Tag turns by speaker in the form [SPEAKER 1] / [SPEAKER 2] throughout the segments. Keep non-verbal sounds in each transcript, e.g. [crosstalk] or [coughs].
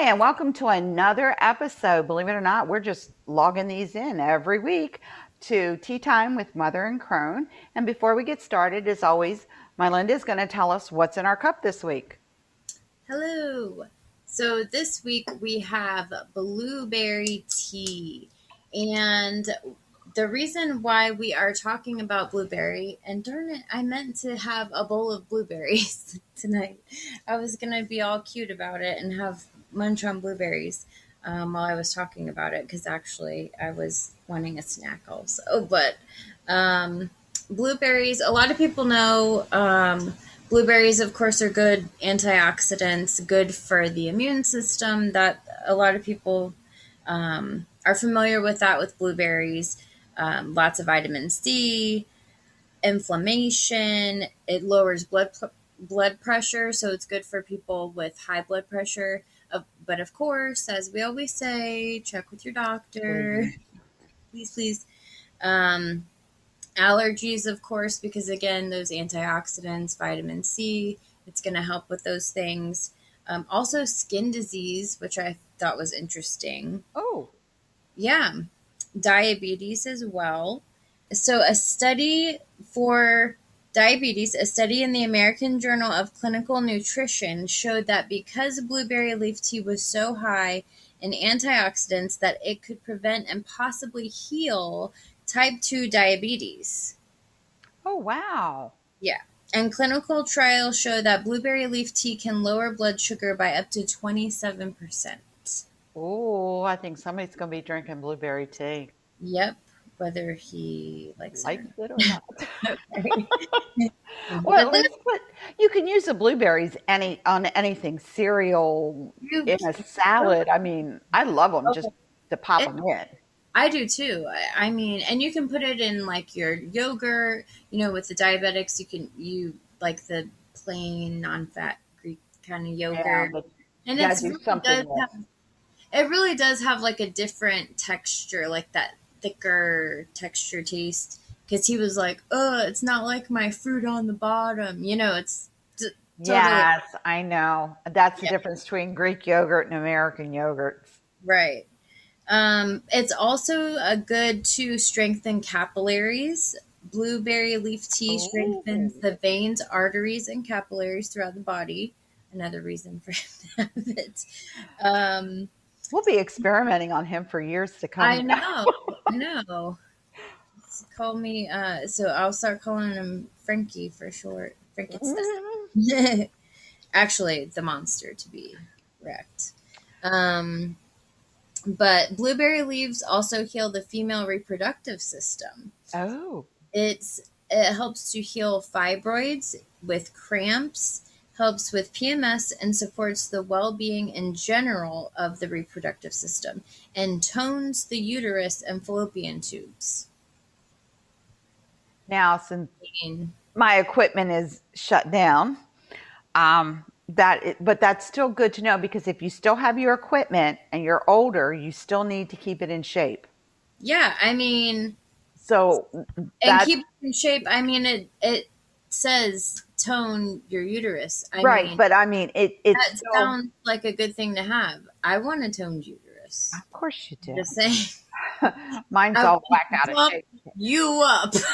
[SPEAKER 1] Okay, and welcome to another episode. Believe it or not, we're just logging these in every week to Tea Thyme with Mother and Crone. And before we get started, as always, Mylinda is going to tell us what's in our cup this week.
[SPEAKER 2] Hello. So this week we have blueberry tea. And the reason why we are talking about blueberry, and darn it, I meant to have a bowl of blueberries [laughs] tonight. I was going to be all cute about it and have munch on blueberries um, while I was talking about it because actually I was wanting a snack also. [laughs] But um, blueberries, a lot of people know um, blueberries, of course, are good antioxidants, good for the immune system. That a lot of people um, are familiar with that with blueberries um, lots of vitamin C, inflammation. It lowers blood blood pressure, so it's good for people with high blood pressure. But of course, as we always say, check with your doctor. Please, please. Um, allergies, of course, because again, those antioxidants, vitamin C, it's going to help with those things. Um, also, skin disease, which I thought was interesting.
[SPEAKER 1] Oh,
[SPEAKER 2] yeah diabetes as well. So, a study for diabetes, a study in the American Journal of Clinical Nutrition showed that because blueberry leaf tea was so high in antioxidants that it could prevent and possibly heal type 2 diabetes.
[SPEAKER 1] Oh, wow.
[SPEAKER 2] Yeah. And clinical trials show that blueberry leaf tea can lower blood sugar by up to 27%.
[SPEAKER 1] Oh, I think somebody's going to be drinking blueberry tea.
[SPEAKER 2] Yep, whether he likes,
[SPEAKER 1] likes it or, not. [laughs] well, let's put. You can use the blueberries any on anything, cereal, you in a salad. I mean, I love them just oh. to pop it, them in.
[SPEAKER 2] I do too. I mean, and you can put it in like your yogurt. You know, with the diabetics, you can you like the plain non-fat Greek kind of yogurt,
[SPEAKER 1] yeah, and it's really does
[SPEAKER 2] have, it really does have like a different texture, like that thicker texture taste. Because he was like, "Oh, it's not like my fruit on the bottom." You know, it's
[SPEAKER 1] t- totally- yes, I know. That's the yeah. difference between Greek yogurt and American yogurt,
[SPEAKER 2] Right. Um, it's also a good to strengthen capillaries. Blueberry leaf tea Ooh. strengthens the veins, arteries, and capillaries throughout the body. Another reason for [laughs] it. Um,
[SPEAKER 1] We'll be experimenting on him for years to come.
[SPEAKER 2] I know. [laughs] Know. Call me. Uh, so I'll start calling him Frankie for short. Frankie. [laughs] Actually, the monster to be correct. Um, but blueberry leaves also heal the female reproductive system.
[SPEAKER 1] Oh.
[SPEAKER 2] It's it helps to heal fibroids with cramps helps with PMS and supports the well being in general of the reproductive system, and tones the uterus and fallopian tubes.
[SPEAKER 1] Now, since my equipment is shut down, um, that it, but that's still good to know because if you still have your equipment and you're older, you still need to keep it in shape.
[SPEAKER 2] Yeah, I mean,
[SPEAKER 1] so
[SPEAKER 2] and keep it in shape. I mean, it it says tone your uterus. I
[SPEAKER 1] right,
[SPEAKER 2] mean,
[SPEAKER 1] but I mean, it it
[SPEAKER 2] still, sounds like a good thing to have. I want a toned uterus.
[SPEAKER 1] Of course you do.
[SPEAKER 2] Just saying. [laughs]
[SPEAKER 1] Mine's I all whacked out of shape.
[SPEAKER 2] You up. [laughs]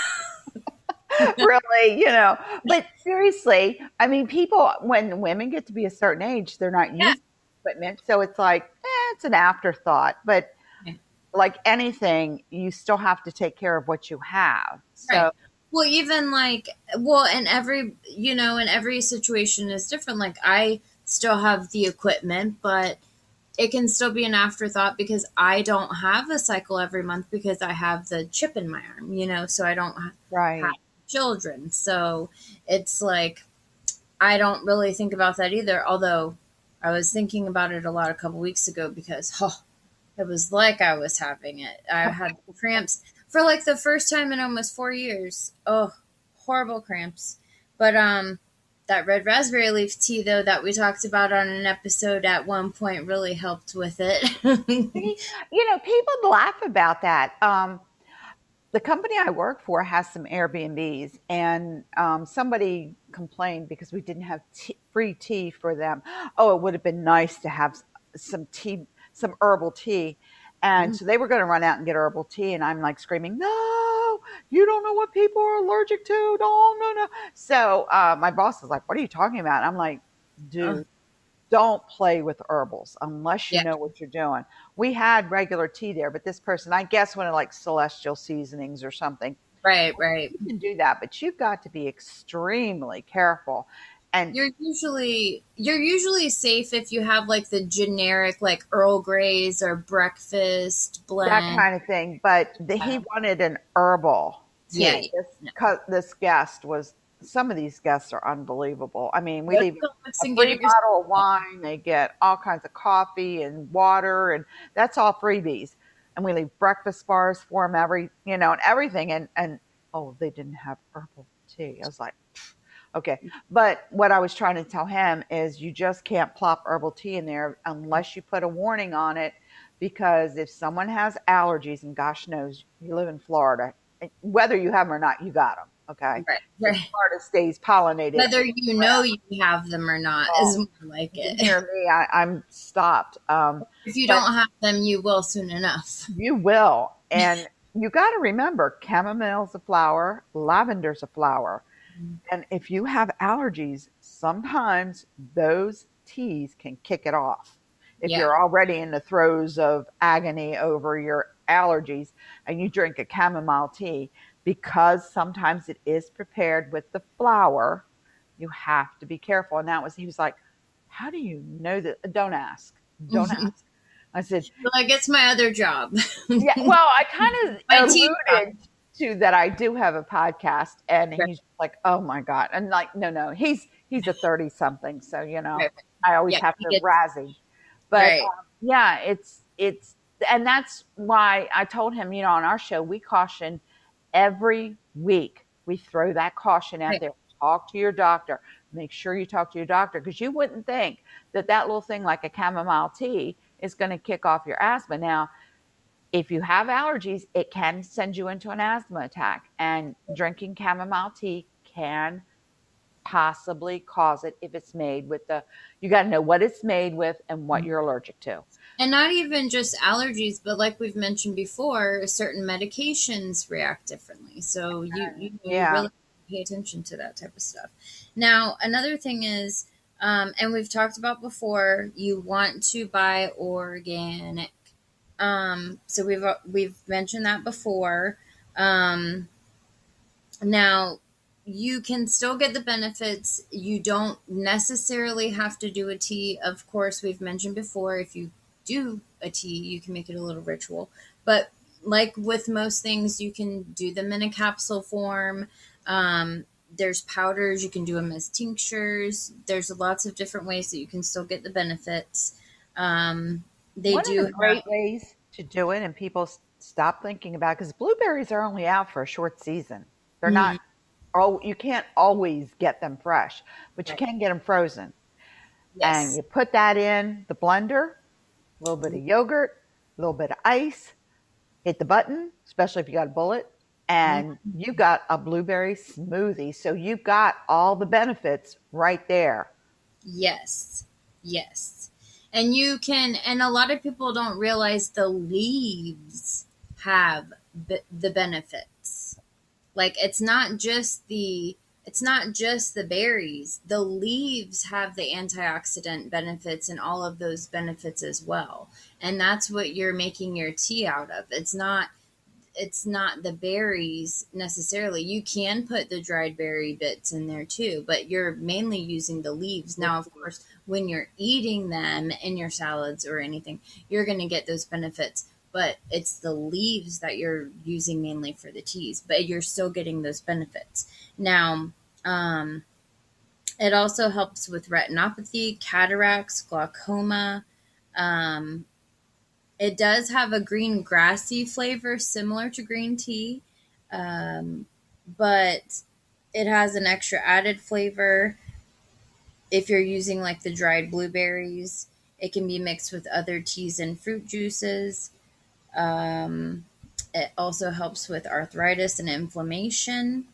[SPEAKER 2] [laughs]
[SPEAKER 1] really, you know. But seriously, I mean, people when women get to be a certain age, they're not yeah. using equipment, so it's like eh, it's an afterthought. But yeah. like anything, you still have to take care of what you have. So. Right
[SPEAKER 2] well, even like, well, and every, you know, and every situation is different. Like, I still have the equipment, but it can still be an afterthought because I don't have a cycle every month because I have the chip in my arm, you know, so I don't
[SPEAKER 1] right. have
[SPEAKER 2] children. So it's like, I don't really think about that either. Although I was thinking about it a lot a couple weeks ago because, oh, it was like I was having it. I had [laughs] cramps for like the first time in almost four years. Oh, horrible cramps. But um, that red raspberry leaf tea though that we talked about on an episode at one point really helped with it. [laughs]
[SPEAKER 1] you know, people laugh about that. Um, the company I work for has some Airbnbs, and um, somebody complained because we didn't have tea, free tea for them. Oh, it would have been nice to have some tea, some herbal tea. And
[SPEAKER 2] Mhm.
[SPEAKER 1] so they were going to run out and get herbal tea. And I'm like screaming, no, you don't know what people are allergic to. No, no, no. So uh, my boss is like, what are you talking about? And I'm like, dude, don't play with herbals unless you
[SPEAKER 2] Yeah.
[SPEAKER 1] know what you're doing. We had regular tea there, but this person, I guess, wanted like celestial seasonings or something.
[SPEAKER 2] Right, right.
[SPEAKER 1] You can do that, but you've got to be extremely careful. And
[SPEAKER 2] You're usually you're usually safe if you have like the generic like Earl Grey's or breakfast blend.
[SPEAKER 1] that kind of thing. But the, he um, wanted an herbal tea.
[SPEAKER 2] Yeah,
[SPEAKER 1] This,
[SPEAKER 2] yeah.
[SPEAKER 1] co- this guest was. Some of these guests are unbelievable. I mean, we leave a free bottle of wine. They get all kinds of coffee and water, and that's all freebies. And we leave breakfast bars for them every, you know, and everything. And and oh, they didn't have herbal tea. I was like, "Pfft, okay. But what I was trying to tell him is, you just can't plop herbal tea in there unless you put a warning on it, because if someone has allergies, and gosh knows you live in Florida, whether you have them or not, you got them. Okay,
[SPEAKER 2] Right, right.
[SPEAKER 1] Florida stays pollinated.
[SPEAKER 2] Whether you know you have them or not is more like it.
[SPEAKER 1] hear me. I, I'm stopped. Um, [laughs]
[SPEAKER 2] If you don't have them, you will soon enough. [laughs]
[SPEAKER 1] you will, and you got to remember, chamomile's a flower, lavender's a flower. And if you have allergies, sometimes those teas can kick it off. If
[SPEAKER 2] Yeah.
[SPEAKER 1] you're already in the throes of agony over your allergies, and you drink a chamomile tea, because sometimes it is prepared with the flower, you have to be careful. And that was he was like, "How do you know that? Don't ask. Don't
[SPEAKER 2] Mhm.
[SPEAKER 1] ask." I said,
[SPEAKER 2] Like it's my other job.
[SPEAKER 1] yeah, well, I [laughs] kind of alluded to that. I do have a podcast, and
[SPEAKER 2] Right.
[SPEAKER 1] he's like, "Oh my god!" And like, no, no, he's he's a thirty something, so you know,
[SPEAKER 2] Right.
[SPEAKER 1] I always
[SPEAKER 2] Yeah,
[SPEAKER 1] have to razzie. But
[SPEAKER 2] Right.
[SPEAKER 1] um, yeah, it's it's, and that's why I told him, you know, on our show, we caution every week. We throw that caution out there. Talk to your doctor. Make sure you talk to your doctor because you wouldn't think that that little thing like a chamomile tea is going to kick off your asthma. Now, if you have allergies, it can send you into an asthma attack, and drinking chamomile tea can possibly cause it if it's made with the. You got to know what it's made with and what you're allergic to.
[SPEAKER 2] And not even just allergies, but like we've mentioned before, certain medications react differently. So you, you
[SPEAKER 1] Yeah.
[SPEAKER 2] really pay attention to that type of stuff. Now, another thing is, um, and we've talked about before, you want to buy organic. Um, so we've we've mentioned that before. Um, now, you can still get the benefits. You don't necessarily have to do a tea. Of course, we've mentioned before, if you do a tea, you can make it a little ritual. But like with most things, you can do them in a capsule form. Um, there's powders, you can do them as tinctures. There's lots of different ways that you can still get the benefits. Um, they
[SPEAKER 1] One
[SPEAKER 2] do
[SPEAKER 1] of the great ways to do it, and people stop thinking about because blueberries are only out for a short season. They're not. Oh, you can't always get them fresh, but you can get them frozen.
[SPEAKER 2] yes.
[SPEAKER 1] And you put that in the blender, a little bit of mm-hmm. yogurt, a little bit of ice, hit the button, especially if you got a bullet, and mm-hmm. you got a blueberry smoothie. So you got all the benefits right there.
[SPEAKER 2] Yes. Yes. And you can, and a lot of people don't realize the leaves have b- the benefits. Like it's not just the it's not just the berries. The leaves have the antioxidant benefits and all of those benefits as well. And that's what you're making your tea out of. It's not it's not the berries necessarily. You can put the dried berry bits in there too, but you're mainly using the leaves. Now, of course, when you're eating them in your salads or anything, you're going to get those benefits, but it's the leaves that you're using mainly for the teas, but you're still getting those benefits. Now, um, it also helps with retinopathy, cataracts, glaucoma. Um, it does have a green grassy flavor similar to green tea, um, but it has an extra added flavor. If you're using like the dried blueberries, it can be mixed with other teas and fruit juices. Um, it also helps with arthritis and inflammation.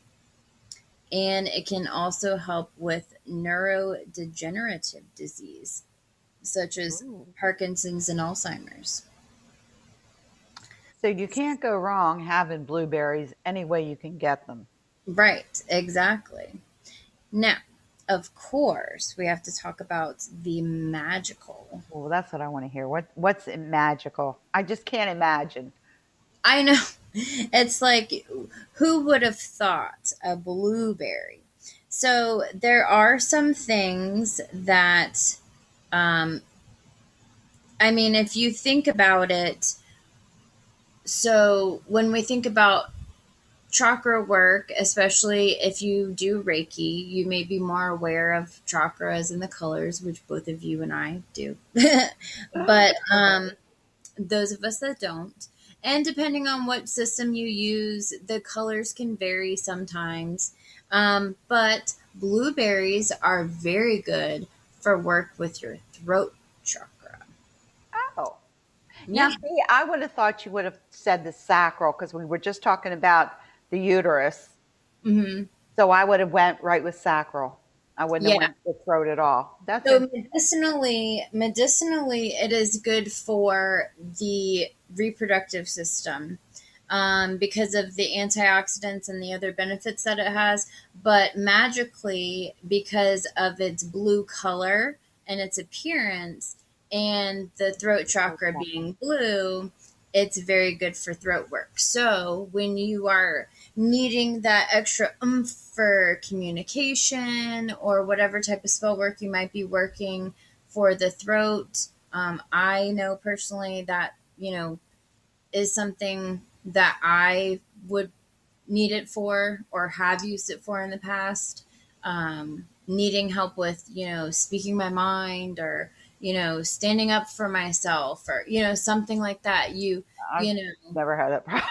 [SPEAKER 2] And it can also help with neurodegenerative disease. such as Ooh. Parkinson's and Alzheimer's.
[SPEAKER 1] So you can't go wrong having blueberries any way you can get them.
[SPEAKER 2] Right, exactly. Now, of course, we have to talk about the magical.
[SPEAKER 1] Well, that's what I want to hear. What what's magical? I just can't imagine.
[SPEAKER 2] I know. [laughs] It's like who would have thought a blueberry? So there are some things that um I mean, if you think about it, so when we think about chakra work, especially if you do Reiki, you may be more aware of chakras and the colors, which both of you and I do. [laughs] but um, those of us that don't, and depending on what system you use, the colors can vary sometimes. Um, but blueberries are very good for work with your throat chakra.
[SPEAKER 1] Oh. Now, yeah. see, I would have thought you would have said the sacral because we were just talking about the uterus. Mm-hmm. So I would have went right with sacral. I wouldn't yeah. have went with throat at all.
[SPEAKER 2] That's so medicinally, medicinally, it is good for the reproductive system um, because of the antioxidants and the other benefits that it has. But magically, because of its blue color and its appearance, and the throat chakra okay. being blue, it's very good for throat work. So when you are needing that extra oomph for communication or whatever type of spell work you might be working for the throat. Um, I know personally that, you know, is something that I would need it for or have used it for in the past. Um, needing help with, you know, speaking my mind or, you know, standing up for myself or, you know, something like that. You, I've you know,
[SPEAKER 1] never had that problem.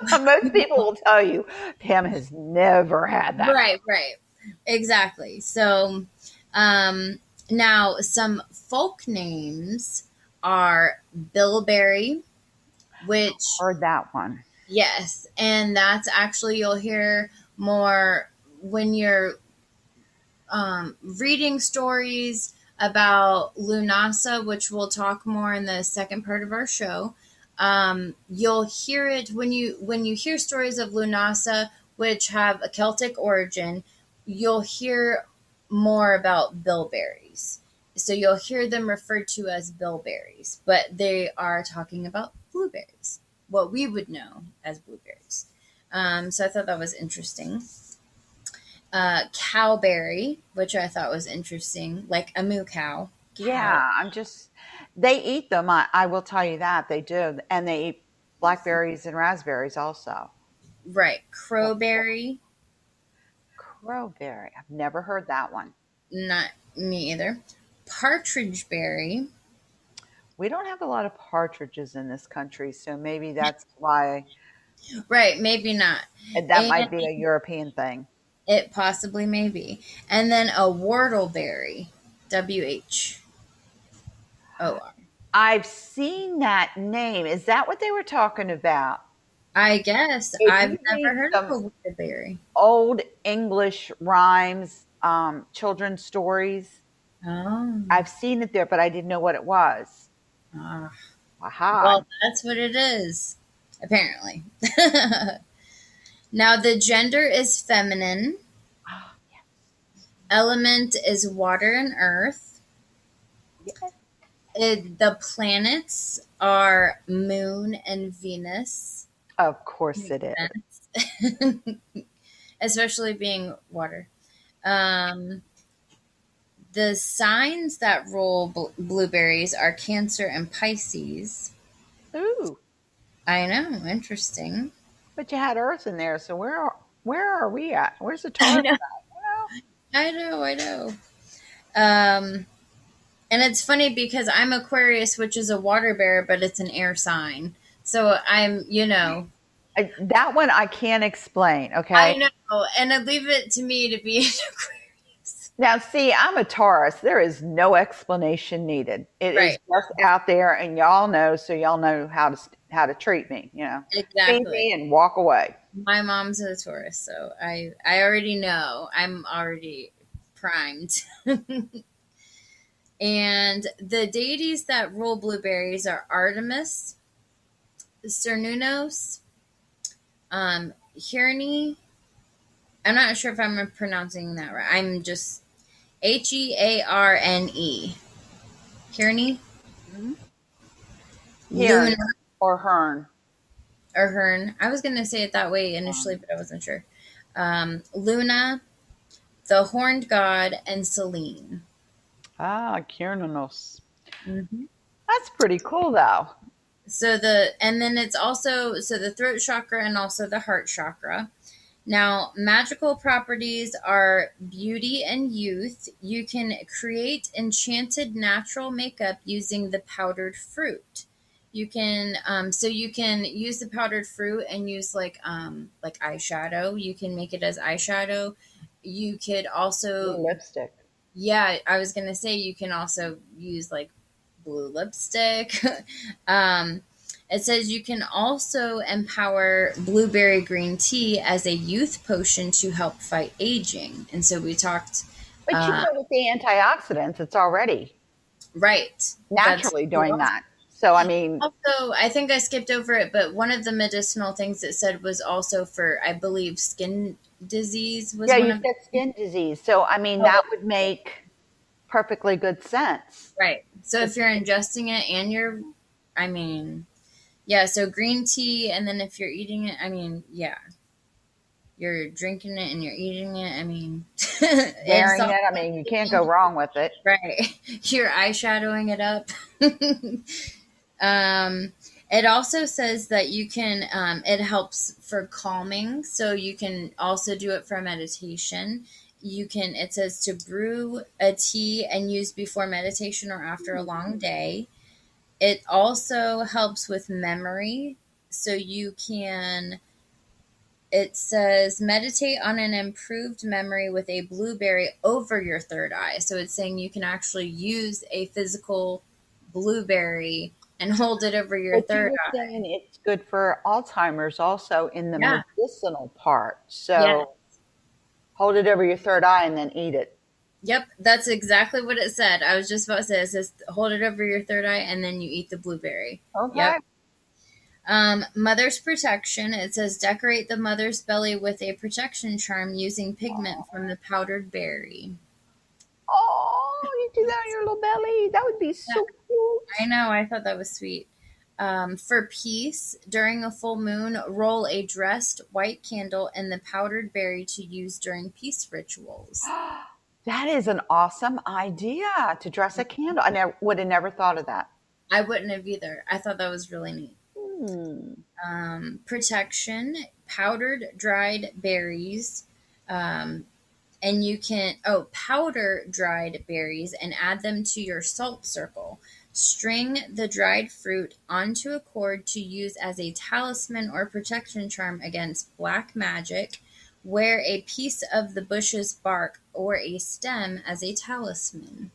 [SPEAKER 1] [laughs] Most people will tell you Pam has never had that.
[SPEAKER 2] Right, right. Exactly. So um, now some folk names are Bilberry, which
[SPEAKER 1] heard that one.
[SPEAKER 2] Yes, and that's actually you'll hear more when you're um, reading stories about Lunasa, which we'll talk more in the second part of our show. Um, you'll hear it when you when you hear stories of Lunasa, which have a Celtic origin. You'll hear more about bilberries. So you'll hear them referred to as bilberries, but they are talking about blueberries, what we would know as blueberries. Um, so I thought that was interesting. Uh, cowberry, which I thought was interesting, like a moo cow.
[SPEAKER 1] cow. Yeah, I'm just they eat them. I, I will tell you that they do, and they eat blackberries and raspberries also.
[SPEAKER 2] Right, crowberry.
[SPEAKER 1] Crowberry. I've never heard that one.
[SPEAKER 2] Not me either. Partridge berry.
[SPEAKER 1] We don't have a lot of partridges in this country, so maybe that's why.
[SPEAKER 2] Right, maybe not.
[SPEAKER 1] That and might be a European thing.
[SPEAKER 2] It possibly may be. And then a whortleberry. W H
[SPEAKER 1] O R. I've seen that name. Is that what they were talking about?
[SPEAKER 2] I guess if I've never heard of a whortleberry.
[SPEAKER 1] Old English rhymes, um, children's stories. Oh. I've seen it there, but I didn't know what it was.
[SPEAKER 2] Uh, Aha. Well, that's what it is, apparently. [laughs] now, the gender is feminine. Oh, yes. Element is water and earth. Yes. It, the planets are Moon and Venus.
[SPEAKER 1] Of course, it is. [laughs]
[SPEAKER 2] Especially being water. Um, the signs that rule bl- blueberries are Cancer and Pisces.
[SPEAKER 1] Ooh,
[SPEAKER 2] I know, interesting.
[SPEAKER 1] But you had Earth in there, so where are, where are we at? Where's the [laughs] Taurus?
[SPEAKER 2] I know, I know. Um, and it's funny because I'm Aquarius, which is a water bear, but it's an air sign. So I'm, you know.
[SPEAKER 1] I, that one I can't explain, okay?
[SPEAKER 2] I know. And I leave it to me to be [laughs] an Aquarius.
[SPEAKER 1] Now, see, I'm a Taurus. There is no explanation needed. It right. is just out there, and y'all know, so y'all know how to how to treat me. You know,
[SPEAKER 2] exactly,
[SPEAKER 1] me and walk away.
[SPEAKER 2] My mom's a Taurus, so I I already know. I'm already primed. [laughs] And the deities that rule blueberries are Artemis, Cernunnos, um, Hyrni. I'm not sure if I'm pronouncing that right. I'm just H E A R N E. Hyrni?
[SPEAKER 1] Here
[SPEAKER 2] Luna
[SPEAKER 1] or Hearn.
[SPEAKER 2] or Hearn. I was going to say it that way initially, but I wasn't sure. Um, Luna, the horned god, and Selene.
[SPEAKER 1] Ah, Cernunnos.
[SPEAKER 2] Mm-hmm.
[SPEAKER 1] That's pretty cool, though.
[SPEAKER 2] So the and then it's also so the throat chakra and also the heart chakra. Now, magical properties are beauty and youth. You can create enchanted natural makeup using the powdered fruit. You can um, so you can use the powdered fruit and use like um, like eyeshadow. You can make it as eyeshadow. You could also
[SPEAKER 1] lipstick.
[SPEAKER 2] Yeah, I was gonna say you can also use like blue lipstick. [laughs] um, it says you can also empower blueberry green tea as a youth potion to help fight aging. And so we talked
[SPEAKER 1] But you
[SPEAKER 2] Uh,
[SPEAKER 1] know, with the antioxidants, it's already
[SPEAKER 2] right
[SPEAKER 1] naturally
[SPEAKER 2] That's-
[SPEAKER 1] doing that. So, I mean,
[SPEAKER 2] Also, I think I skipped over it, but one of the medicinal things it said was also for, I believe, skin disease was
[SPEAKER 1] yeah,
[SPEAKER 2] one
[SPEAKER 1] you
[SPEAKER 2] of
[SPEAKER 1] get skin disease. So, I mean,
[SPEAKER 2] Oh.
[SPEAKER 1] that would make perfectly good sense.
[SPEAKER 2] Right. So if you're ingesting it and you're, I mean, yeah, so green tea, and then if you're eating it, I mean, yeah. You're drinking it and you're eating it. I mean, [laughs]
[SPEAKER 1] Wearing it, I mean, you can't go wrong with it.
[SPEAKER 2] Right. [laughs] You're eyeshadowing it up. [laughs] um, it also says that you can, um, it helps for calming. So you can also do it for meditation. You can, it says to brew a tea and use before meditation or after a long day. It also helps with memory. So you can, it says meditate on an improved memory with a blueberry over your third eye. So it's saying you can actually use a physical blueberry and hold it over your
[SPEAKER 1] But you
[SPEAKER 2] third
[SPEAKER 1] were
[SPEAKER 2] eye.
[SPEAKER 1] it's good for Alzheimer's also in the
[SPEAKER 2] Yeah.
[SPEAKER 1] medicinal part. So,
[SPEAKER 2] Yes.
[SPEAKER 1] hold it over your third eye and then eat it.
[SPEAKER 2] Yep, that's exactly what it said. I was just about to say it says hold it over your third eye and then you eat the blueberry.
[SPEAKER 1] Okay.
[SPEAKER 2] Yep. Um, mother's protection. It says decorate the mother's belly with a protection charm using pigment from the powdered berry.
[SPEAKER 1] Oh, you do that on your little belly. That would be so cute.
[SPEAKER 2] I know. I thought that was sweet. Um, for peace, during a full moon, roll a dressed white candle in the powdered berry to use during peace rituals. [gasps]
[SPEAKER 1] That is an awesome idea to dress a candle. I never, would have never thought of that.
[SPEAKER 2] I wouldn't have either. I thought that was really neat.
[SPEAKER 1] Hmm.
[SPEAKER 2] Um, protection, powdered dried berries. Um, and you can, oh, powder dried berries and add them to your salt circle. String the dried fruit onto a cord to use as a talisman or protection charm against black magic. Wear a piece of the bush's bark or a stem as a talisman.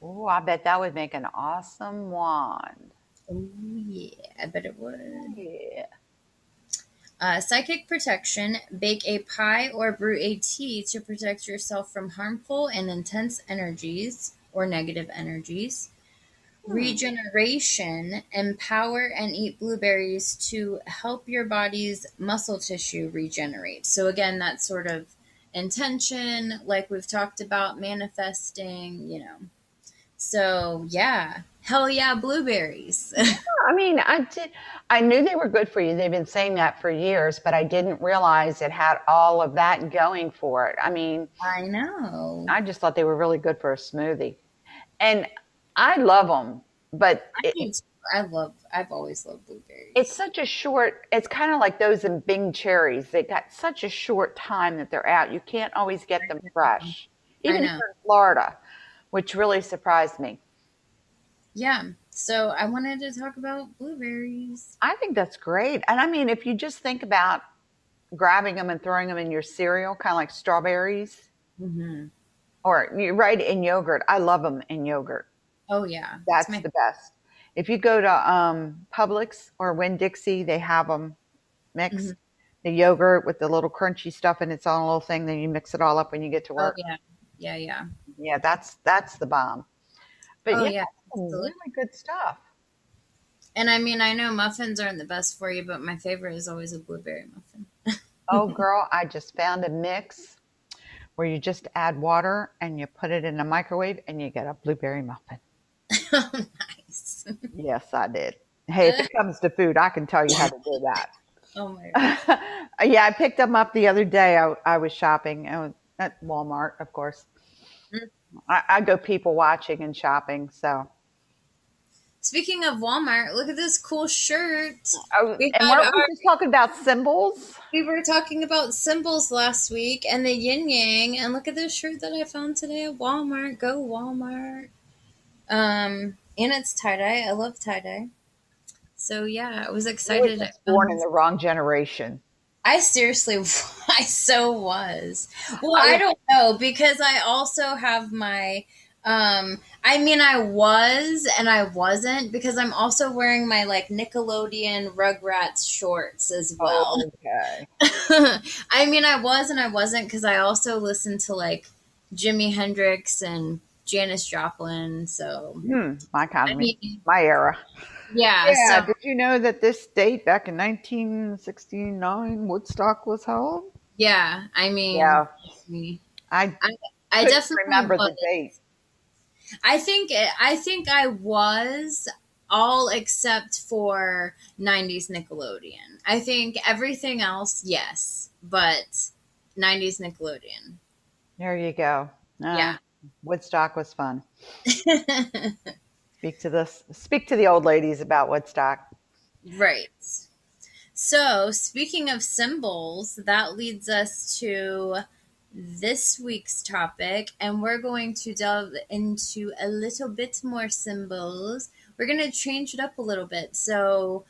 [SPEAKER 1] Oh, I bet that would make an awesome wand.
[SPEAKER 2] Oh, yeah, I bet it would.
[SPEAKER 1] Yeah.
[SPEAKER 2] Uh, psychic protection. Bake a pie or brew a tea to protect yourself from harmful and intense energies or negative energies.
[SPEAKER 1] Hmm.
[SPEAKER 2] Regeneration. Empower and eat blueberries to help your body's muscle tissue regenerate. So, again, that's sort of intention, like we've talked about, manifesting, you know. So, yeah. Hell yeah, blueberries. [laughs]
[SPEAKER 1] I mean, I did. I knew they were good for you. They've been saying that for years, but I didn't realize it had all of that going for it. I mean,
[SPEAKER 2] I know.
[SPEAKER 1] I just thought they were really good for a smoothie, and I love them. But
[SPEAKER 2] I
[SPEAKER 1] it.
[SPEAKER 2] I love. I've always loved blueberries.
[SPEAKER 1] it's such a short. It's kind of like those in Bing cherries. They got such a short time that they're out. You can't always get them fresh, even in Florida, which really surprised me.
[SPEAKER 2] yeah. So I wanted to talk about blueberries.
[SPEAKER 1] I think that's great. And I mean, if you just think about grabbing them and throwing them in your cereal, kind of like strawberries,
[SPEAKER 2] Mm-hmm.
[SPEAKER 1] or right in yogurt. I love them in yogurt.
[SPEAKER 2] Oh yeah,
[SPEAKER 1] That's
[SPEAKER 2] my-
[SPEAKER 1] the best. If you go to um, Publix or Winn Dixie, they have them mixed.
[SPEAKER 2] Mhm.
[SPEAKER 1] The yogurt with the little crunchy stuff, and it's on a little thing. Then you mix it all up when you get to
[SPEAKER 2] oh
[SPEAKER 1] work.
[SPEAKER 2] yeah. yeah, yeah.
[SPEAKER 1] Yeah, that's that's the bomb. But
[SPEAKER 2] Oh
[SPEAKER 1] yeah,
[SPEAKER 2] yeah.
[SPEAKER 1] Really good stuff.
[SPEAKER 2] And I mean, I know muffins aren't the best for you, but my favorite is always a blueberry muffin. [laughs]
[SPEAKER 1] Oh, girl, I just found a mix where you just add water and you put it in a microwave and you get a blueberry muffin. [laughs]
[SPEAKER 2] oh, nice.
[SPEAKER 1] Yes, I did. Hey, if it comes to food, I can tell you how to do that. [laughs]
[SPEAKER 2] Oh my god.
[SPEAKER 1] yeah, I picked them up the other day. I, I was shopping uh, at Walmart, of course.
[SPEAKER 2] Mm.
[SPEAKER 1] I, I go people watching and shopping. So,
[SPEAKER 2] Speaking of Walmart, look at this cool shirt.
[SPEAKER 1] oh,
[SPEAKER 2] We
[SPEAKER 1] and weren't we just talking about symbols?
[SPEAKER 2] We were talking about symbols last week and the yin yang, and look at this shirt that I found today at Walmart. Go Walmart. Um, and it's tie dye. I love tie dye. So yeah, I was
[SPEAKER 1] I was
[SPEAKER 2] excited.
[SPEAKER 1] just born in the wrong generation.
[SPEAKER 2] I seriously, [laughs] I so was. Well,
[SPEAKER 1] I-
[SPEAKER 2] I don't know because I also have my. Um, I mean, I was and I wasn't because I'm also wearing my like Nickelodeon Rugrats shorts as well.
[SPEAKER 1] Okay. [laughs]
[SPEAKER 2] I mean, I was and I wasn't because I also listened to like Jimi Hendrix and Janis Joplin. So,
[SPEAKER 1] Hmm, my kind
[SPEAKER 2] I mean,
[SPEAKER 1] my era.
[SPEAKER 2] yeah.
[SPEAKER 1] Yeah.
[SPEAKER 2] so,
[SPEAKER 1] Did you know that this date back in 1969 Woodstock was held?
[SPEAKER 2] yeah. I mean,
[SPEAKER 1] Yeah.
[SPEAKER 2] me.
[SPEAKER 1] I
[SPEAKER 2] I
[SPEAKER 1] couldn't
[SPEAKER 2] definitely
[SPEAKER 1] remember the date.
[SPEAKER 2] I think I think I was all except for 90s Nickelodeon. I think everything else, yes, but 90s Nickelodeon.
[SPEAKER 1] There you go. Uh,
[SPEAKER 2] Yeah.
[SPEAKER 1] Woodstock was fun. [laughs] Speak to this. Speak to the old ladies about Woodstock.
[SPEAKER 2] right. So, speaking of symbols, that leads us to this week's topic, and we're going to delve into a little bit more symbols. We're going to change it up a little bit. So,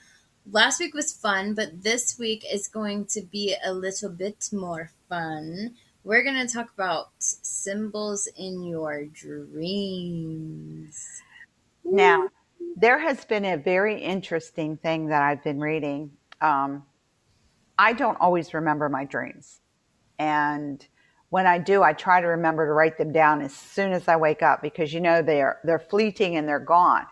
[SPEAKER 2] last week was fun, but this week is going to be a little bit more fun. We're going to talk about symbols in your dreams.
[SPEAKER 1] Now, there has been a very interesting thing that I've been reading. Um, I don't always remember my dreams. And when I do, I try to remember to write them down as soon as I wake up because you know they're they're fleeting and they're gone.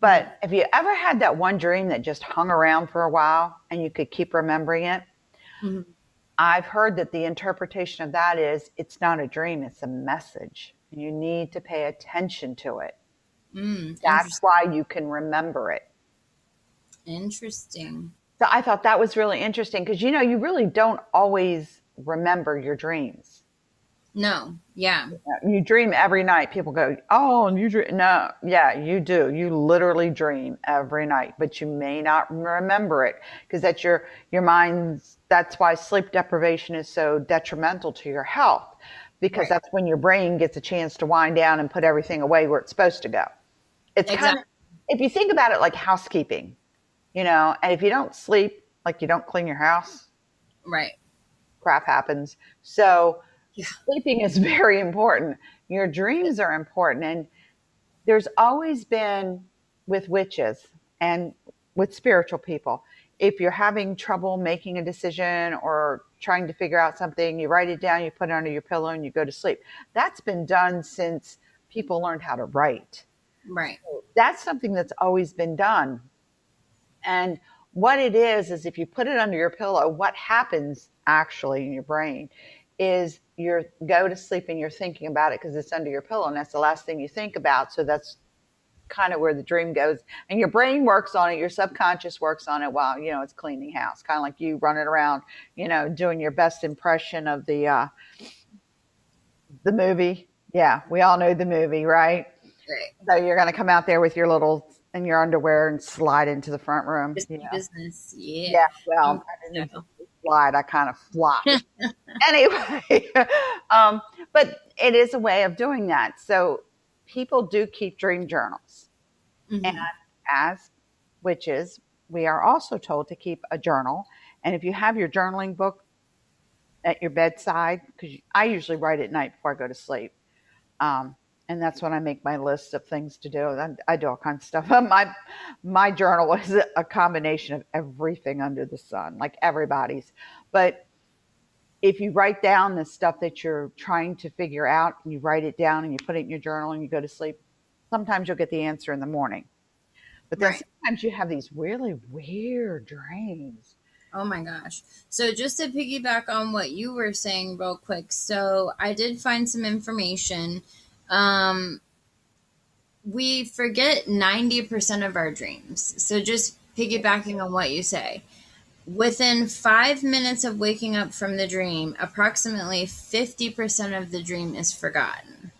[SPEAKER 1] But have you ever had that one dream that just hung around for a while and you could keep remembering it?
[SPEAKER 2] Mhm.
[SPEAKER 1] I've heard that the interpretation of that is it's not a dream, it's a message. You need to pay attention to it.
[SPEAKER 2] Mm,
[SPEAKER 1] That's why you can remember it.
[SPEAKER 2] interesting.
[SPEAKER 1] So I thought that was really interesting because you know you really don't always remember your dreams.
[SPEAKER 2] No, yeah.
[SPEAKER 1] You dream every night. People go, "Oh, you dream?" No, yeah, you do. You literally dream every night, but you may not remember it because that's your your mind's. That's why sleep deprivation is so detrimental to your health because
[SPEAKER 2] Right.
[SPEAKER 1] that's when your brain gets a chance to wind down and put everything away where it's supposed to go. It's kind of if you think about it like housekeeping, you know, and if you don't sleep, like you don't clean your house,
[SPEAKER 2] Right.
[SPEAKER 1] crap happens. So
[SPEAKER 2] Yeah.
[SPEAKER 1] sleeping is [laughs] very important. Your dreams are important. And there's always been with witches and with spiritual people, if you're having trouble making a decision or trying to figure out something, you write it down, you put it under your pillow, and you go to sleep. That's been done since people learned how to write
[SPEAKER 2] Right.
[SPEAKER 1] that's something that's always been done. And what it is, is if you put it under your pillow, what happens actually in your brain is you go to sleep and you're thinking about it because it's under your pillow and that's the last thing you think about. So that's kind of where the dream goes. And your brain works on it, your subconscious works on it while, you know, it's cleaning house, kind of like you running around, you know, doing your best impression of the, uh, the movie. Yeah, we all know the movie, right?
[SPEAKER 2] Right.
[SPEAKER 1] So you're going to come out there with your little in your underwear and slide into the front room.
[SPEAKER 2] Risky
[SPEAKER 1] Yeah.
[SPEAKER 2] business. Yeah.
[SPEAKER 1] Yeah, well,
[SPEAKER 2] Um, so-
[SPEAKER 1] slide. I kind of flopped. [laughs] anyway, [laughs] um, but it is a way of doing that. So people do keep dream journals,
[SPEAKER 2] Mhm.
[SPEAKER 1] and as witches, we are also told to keep a journal. And if you have your journaling book at your bedside, because I usually write at night before I go to sleep. Um, and that's when I make my list of things to do. I, I do all kinds of stuff. [laughs] My my journal is a combination of everything under the sun, like everybody's. But if you write down the stuff that you're trying to figure out and you write it down and you put it in your journal and you go to sleep, sometimes you'll get the answer in the morning. But then right. sometimes you have these really weird dreams.
[SPEAKER 2] Oh my gosh. So, just to piggyback on what you were saying, real quick. So, I did find some information. Um, we forget 90% of our dreams. So, just piggybacking on what you say. Within five minutes of waking up from the dream, approximately 50% of the dream is forgotten.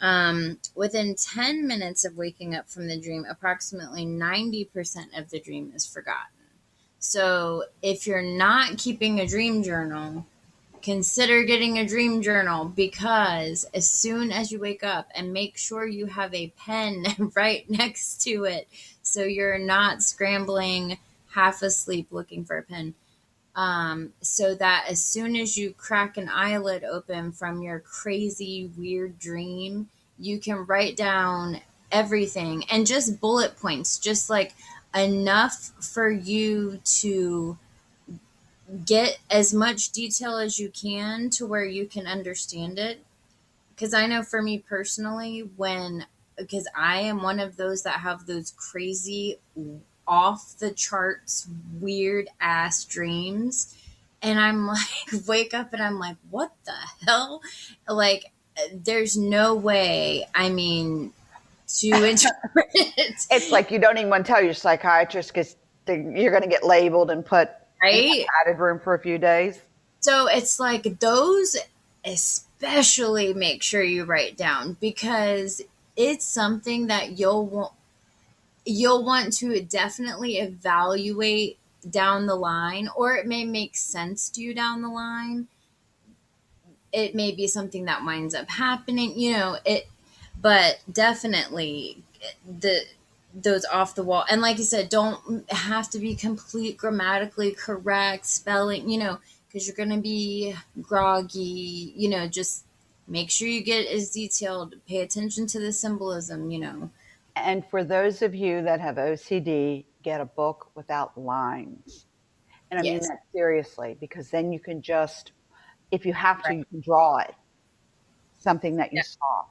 [SPEAKER 2] Um, within 10 minutes of waking up from the dream, approximately 90% of the dream is forgotten. So if you're not keeping a dream journal, consider getting a dream journal because as soon as you wake up and make sure you have a pen [laughs] right next to it so you're not scrambling half asleep looking for a pen. Um, so that as soon as you crack an eyelid open from your crazy, weird dream, you can write down everything and just bullet points, just like enough for you to get as much detail as you can to where you can understand it. Because I know for me personally, when because I am one of those that have those crazy off the charts, weird ass dreams. And I'm [laughs] like, wake up and I'm like, what the hell? Like, there's no way. I mean, to [laughs] interpret
[SPEAKER 1] it. It's like you don't even want to tell your psychiatrist because you're going to get labeled and put
[SPEAKER 2] right
[SPEAKER 1] added room for a few days.
[SPEAKER 2] So it's like those, especially make sure you write down because it's something that you'll want you'll want to definitely evaluate down the line, or it may make sense to you down the line. It may be something that winds up happening, you know, it, but definitely the, those off the wall. And like you said, don't have to be complete grammatically correct, spelling, you know, because you're going to be groggy, you know, just make sure you get as detailed, pay attention to the symbolism, you know.
[SPEAKER 1] And for those of you that have OCD, get a book without lines. And I yes. mean that seriously, because then you can just, if you have to, you can draw it, something that you yeah. saw.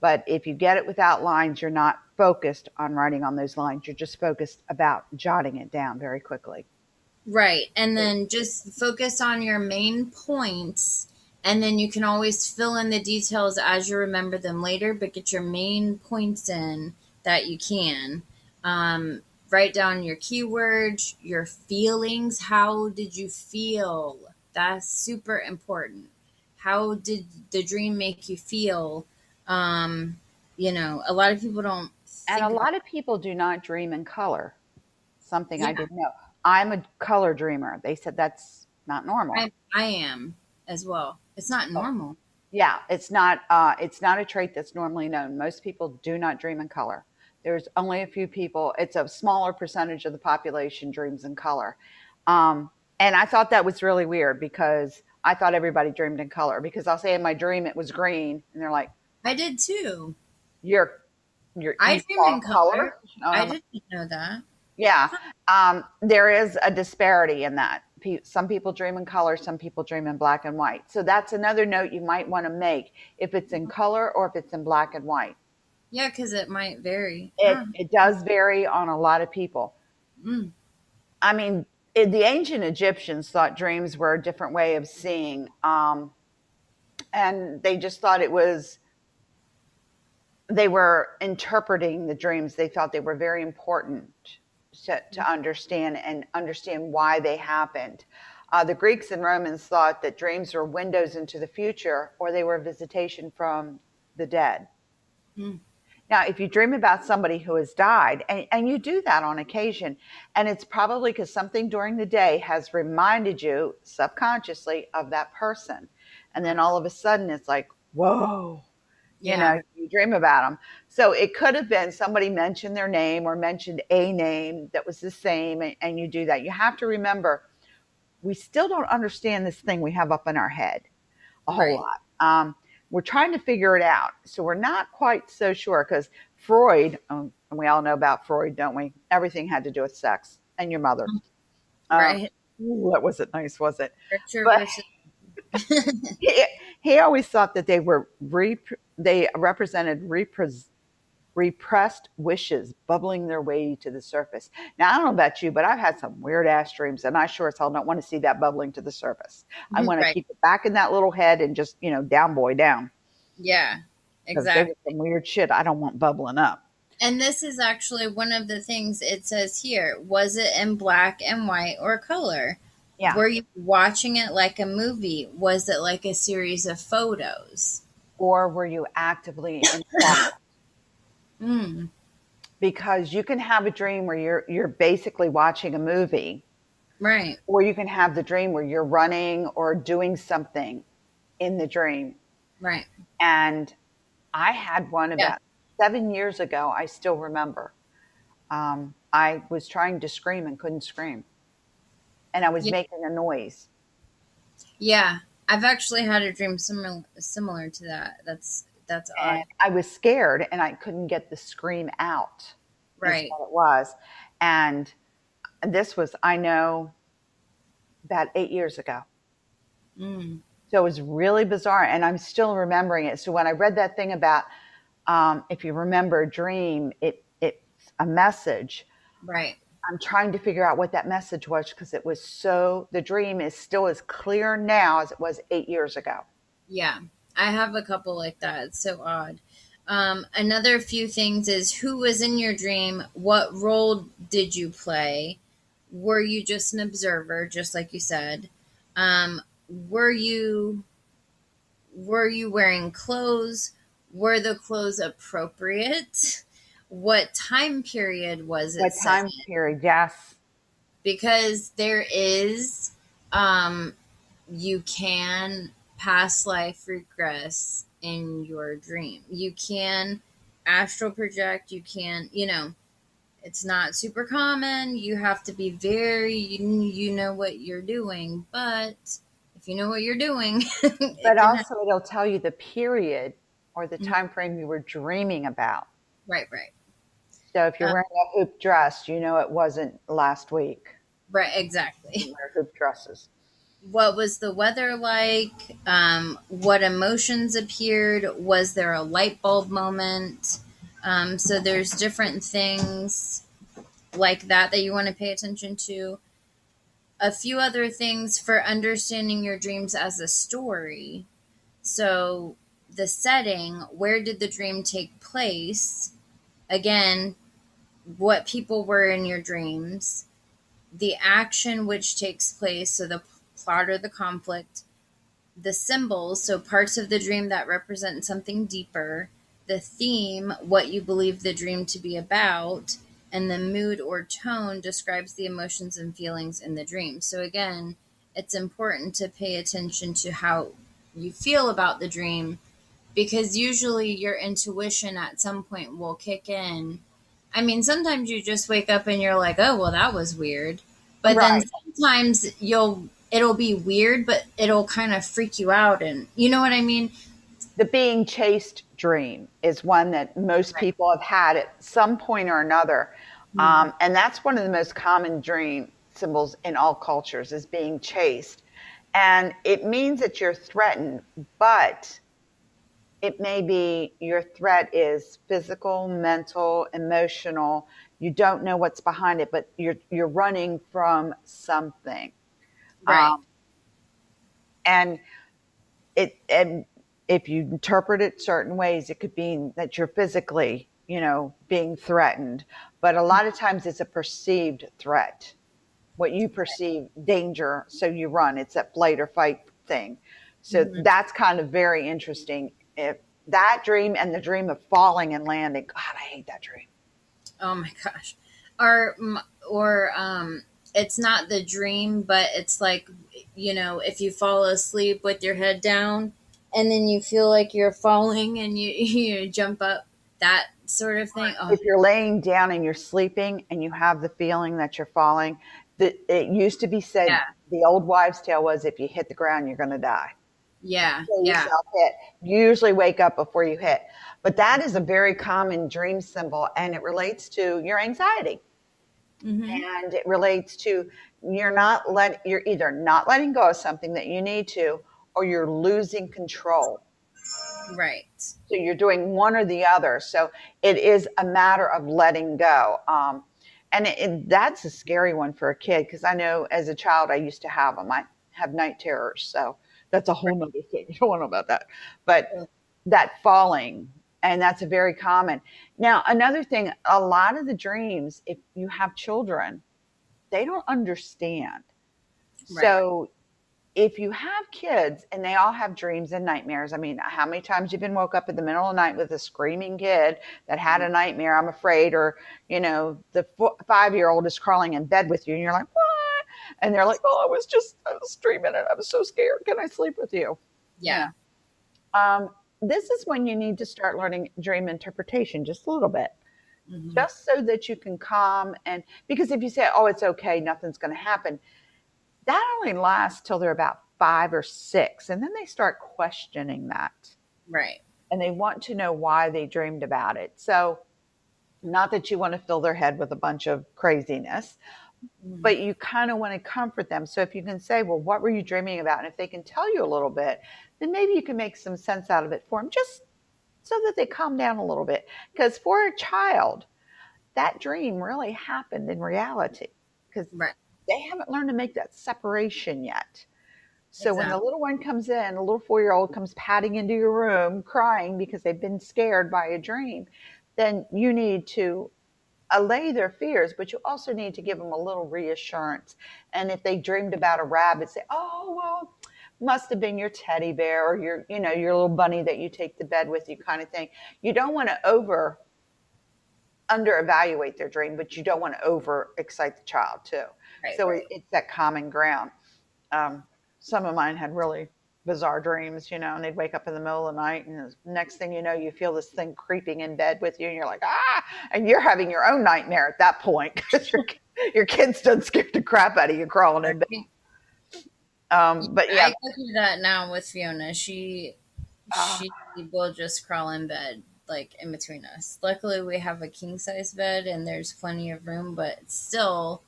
[SPEAKER 1] But if you get it without lines, you're not focused on writing on those lines. You're just focused about jotting it down very quickly.
[SPEAKER 2] Right. And then just focus on your main points. And then you can always fill in the details as you remember them later, but get your main points in that you can. Um, write down your keywords, your feelings. How did you feel? That's super important. How did the dream make you feel? Um, you know, a lot of people don't.
[SPEAKER 1] And a lot of people do not dream in color. Something yeah. I didn't know. I'm a color dreamer. They said that's not normal.
[SPEAKER 2] I, I am as well. It's not oh. normal.
[SPEAKER 1] Yeah, it's not. Uh, it's not a trait that's normally known. Most people do not dream in color. There's only a few people. It's a smaller percentage of the population dreams in color. Um, and I thought that was really weird because I thought everybody dreamed in color because I'll say in my dream it was green and they're like,
[SPEAKER 2] I did too.
[SPEAKER 1] You're, you're,
[SPEAKER 2] I dream in color. color? Um, I didn't know that.
[SPEAKER 1] Yeah. Um, there is a disparity in that. Some people dream in color, some people dream in black and white. So that's another note you might want to make if it's in color or if it's in black and white.
[SPEAKER 2] Yeah, because it might vary.
[SPEAKER 1] It, yeah. it does vary on a lot of people. Mm. I mean, it, the ancient Egyptians thought dreams were a different way of seeing. Um, and they just thought it was, they were interpreting the dreams. They thought they were very important to, to mm. understand and understand why they happened. Uh, the Greeks and Romans thought that dreams were windows into the future or they were a visitation from the dead. Mm. Now, if you dream about somebody who has died, and, and you do that on occasion, and it's probably because something during the day has reminded you subconsciously of that person. And then all of a sudden it's like, whoa, you yeah. know, you dream about them. So it could have been somebody mentioned their name or mentioned a name that was the same, and, and you do that. You have to remember, we still don't understand this thing we have up in our head a whole right. lot. Um, we're trying to figure it out. So we're not quite so sure because Freud, um, and we all know about Freud, don't we? Everything had to do with sex and your mother.
[SPEAKER 2] Mm-hmm. Right.
[SPEAKER 1] Um, ooh, that wasn't nice, was it?
[SPEAKER 2] But,
[SPEAKER 1] he, he always thought that they were rep- they represented repres- repressed wishes bubbling their way to the surface. Now I don't know about you, but I've had some weird ass dreams, and I sure as hell don't want to see that bubbling to the surface. I mm-hmm, want
[SPEAKER 2] Right.
[SPEAKER 1] to keep it back in that little head and just you know down boy down.
[SPEAKER 2] Yeah, exactly.
[SPEAKER 1] some weird shit I don't want bubbling up.
[SPEAKER 2] And this is actually one of the things it says here. Was it in black and white or color?
[SPEAKER 1] Yeah.
[SPEAKER 2] Were you watching it like a movie? Was it like a series of photos?
[SPEAKER 1] Or were you actively involved? [laughs]
[SPEAKER 2] Mm.
[SPEAKER 1] because you can have a dream where you're you're basically watching a movie
[SPEAKER 2] Right.
[SPEAKER 1] or you can have the dream where you're running or doing something in the dream
[SPEAKER 2] Right.
[SPEAKER 1] and i had one
[SPEAKER 2] Yeah.
[SPEAKER 1] about seven years ago i still remember um, i was trying to scream and couldn't scream and i was
[SPEAKER 2] Yeah.
[SPEAKER 1] making a noise
[SPEAKER 2] Yeah. I've actually had a dream similar similar to that. That's that's odd.
[SPEAKER 1] i was scared and i couldn't get the scream out
[SPEAKER 2] Right.
[SPEAKER 1] what it was and this was i know about eight years ago
[SPEAKER 2] Mm.
[SPEAKER 1] So it was really bizarre, and I'm still remembering it. So when I read that thing about um, if you remember a dream, it it's a message.
[SPEAKER 2] Right.
[SPEAKER 1] I'm trying to figure out what that message was because it was so. The dream is still as clear now as it was eight years ago.
[SPEAKER 2] Yeah. I have a couple like that. It's so odd. Um, another few things is who was in your dream? What role did you play? Were you just an observer, just like you said? Um, were you were you wearing clothes? Were the clothes appropriate? What time period was it?
[SPEAKER 1] What time period? Yes.
[SPEAKER 2] because there is um you can past life regress in your dream you can astral project you can you know it's not super common you have to be very you, you know what you're doing but if you know what you're doing [laughs]
[SPEAKER 1] But also, it'll tell you the period or the
[SPEAKER 2] Mhm.
[SPEAKER 1] time frame you were dreaming about.
[SPEAKER 2] right right
[SPEAKER 1] So if you're
[SPEAKER 2] Uh,
[SPEAKER 1] wearing a hoop dress, you know it wasn't last week.
[SPEAKER 2] right exactly.
[SPEAKER 1] Wear hoop dresses.
[SPEAKER 2] what was the weather like? Um, what emotions appeared? Was there a light bulb moment? Um, so there's different things like that that you want to pay attention to. A few other things for understanding your dreams as a story. So the setting where did the dream take place? Again what people were in your dreams the action which takes place, so the plot or the conflict, the symbols, so parts of the dream that represent something deeper, the theme, what you believe the dream to be about, and the mood or tone describes the emotions and feelings in the dream. So again, it's important to pay attention to how you feel about the dream because usually your intuition at some point will kick in I mean, sometimes you just wake up and you're like, "Oh, well, that was weird," but
[SPEAKER 1] Right.
[SPEAKER 2] then sometimes you'll it'll be weird, but it'll kind of freak you out, and you know what I mean?
[SPEAKER 1] the being chased dream is one that most
[SPEAKER 2] Right.
[SPEAKER 1] people have had at some point or another um, and that's one of the most common dream symbols in all cultures is being chased and it means that you're threatened but it may be your threat is physical mental emotional. You don't know what's behind it but you're you're running from something.
[SPEAKER 2] Right.
[SPEAKER 1] um, and it and if you interpret it certain ways it could mean that you're physically you know being threatened. But a lot of times it's a perceived threat. What you perceive danger so you run. It's that flight or fight thing. So
[SPEAKER 2] Mhm.
[SPEAKER 1] that's kind of very interesting if that dream and the dream of falling and landing god i hate that dream
[SPEAKER 2] Oh my gosh. Or or um it's not the dream, but it's like you know, if you fall asleep with your head down and then you feel like you're falling and you [laughs] you jump up, that sort of thing. Oh,
[SPEAKER 1] if you're laying down and you're sleeping and you have the feeling that you're falling that it used to be said
[SPEAKER 2] Yeah.
[SPEAKER 1] the old wives tale was if you hit the ground you're going to die
[SPEAKER 2] yeah. Yeah.
[SPEAKER 1] hit you usually wake up before you hit but that is a very common dream symbol and it relates to your anxiety
[SPEAKER 2] Mhm.
[SPEAKER 1] and it relates to you're not let you're either not letting go of something that you need to or you're losing control.
[SPEAKER 2] Right.
[SPEAKER 1] So you're doing one or the other. So it is a matter of letting go. Um, and it, it, that's a scary one for a kid because I know as a child I used to have them. I have night terrors, so that's a whole other thing. [laughs] You don't want to know about that. But that falling, and that's a very common. Now another thing, a lot of the dreams, if you have children, they don't understand. Right. So if you have kids and they all have dreams and nightmares, I mean, how many times you've been woke up in the middle of the night with a screaming kid that had a mm-hmm. nightmare, I'm afraid, or, you know, the five year old is crawling in bed with you and you're like, what? And they're like, oh, I was just, I was dreaming and I was so scared. Can I sleep with you?
[SPEAKER 2] Yeah.
[SPEAKER 1] Um, this is when you need to start learning dream interpretation just a little bit. Mm-hmm. Just so that you can calm and because if you say, oh, it's okay, nothing's going to happen, that only lasts till they're about five or six. And then they start questioning that.
[SPEAKER 2] Right.
[SPEAKER 1] And they want to know why they dreamed about it. So, not that you want to fill their head with a bunch of craziness, mm-hmm. but you kind of want to comfort them. So, if you can say, Well, what were you dreaming about? And if they can tell you a little bit, then maybe you can make some sense out of it for them just so that they calm down a little bit. Because for a child, that dream really happened in reality. Because
[SPEAKER 2] right
[SPEAKER 1] they haven't learned to make that separation yet. So exactly. when the little one comes in, a little four year old comes padding into your room crying because they've been scared by a dream, then you need to allay their fears, but you also need to give them a little reassurance. And if they dreamed about a rabbit, say, oh, well, must have been your teddy bear or your, you know, your little bunny that you take to bed with you kind of thing. You don't want to over under evaluate their dream, but you don't want to over excite the child too. Right, so right. it's that common ground. Um, some of mine had really bizarre dreams, you know, and they'd wake up in the middle of the night, and the next thing you know, you feel this thing creeping in bed with you, and you're like, ah, and you're having your own nightmare at that point [laughs] because your your kid's done scared the crap out of you crawling in bed. Um, but yeah,
[SPEAKER 2] I through that now with Fiona. She uh, she will just crawl in bed like in between us. Luckily, we have a king size bed and there's plenty of room, but still,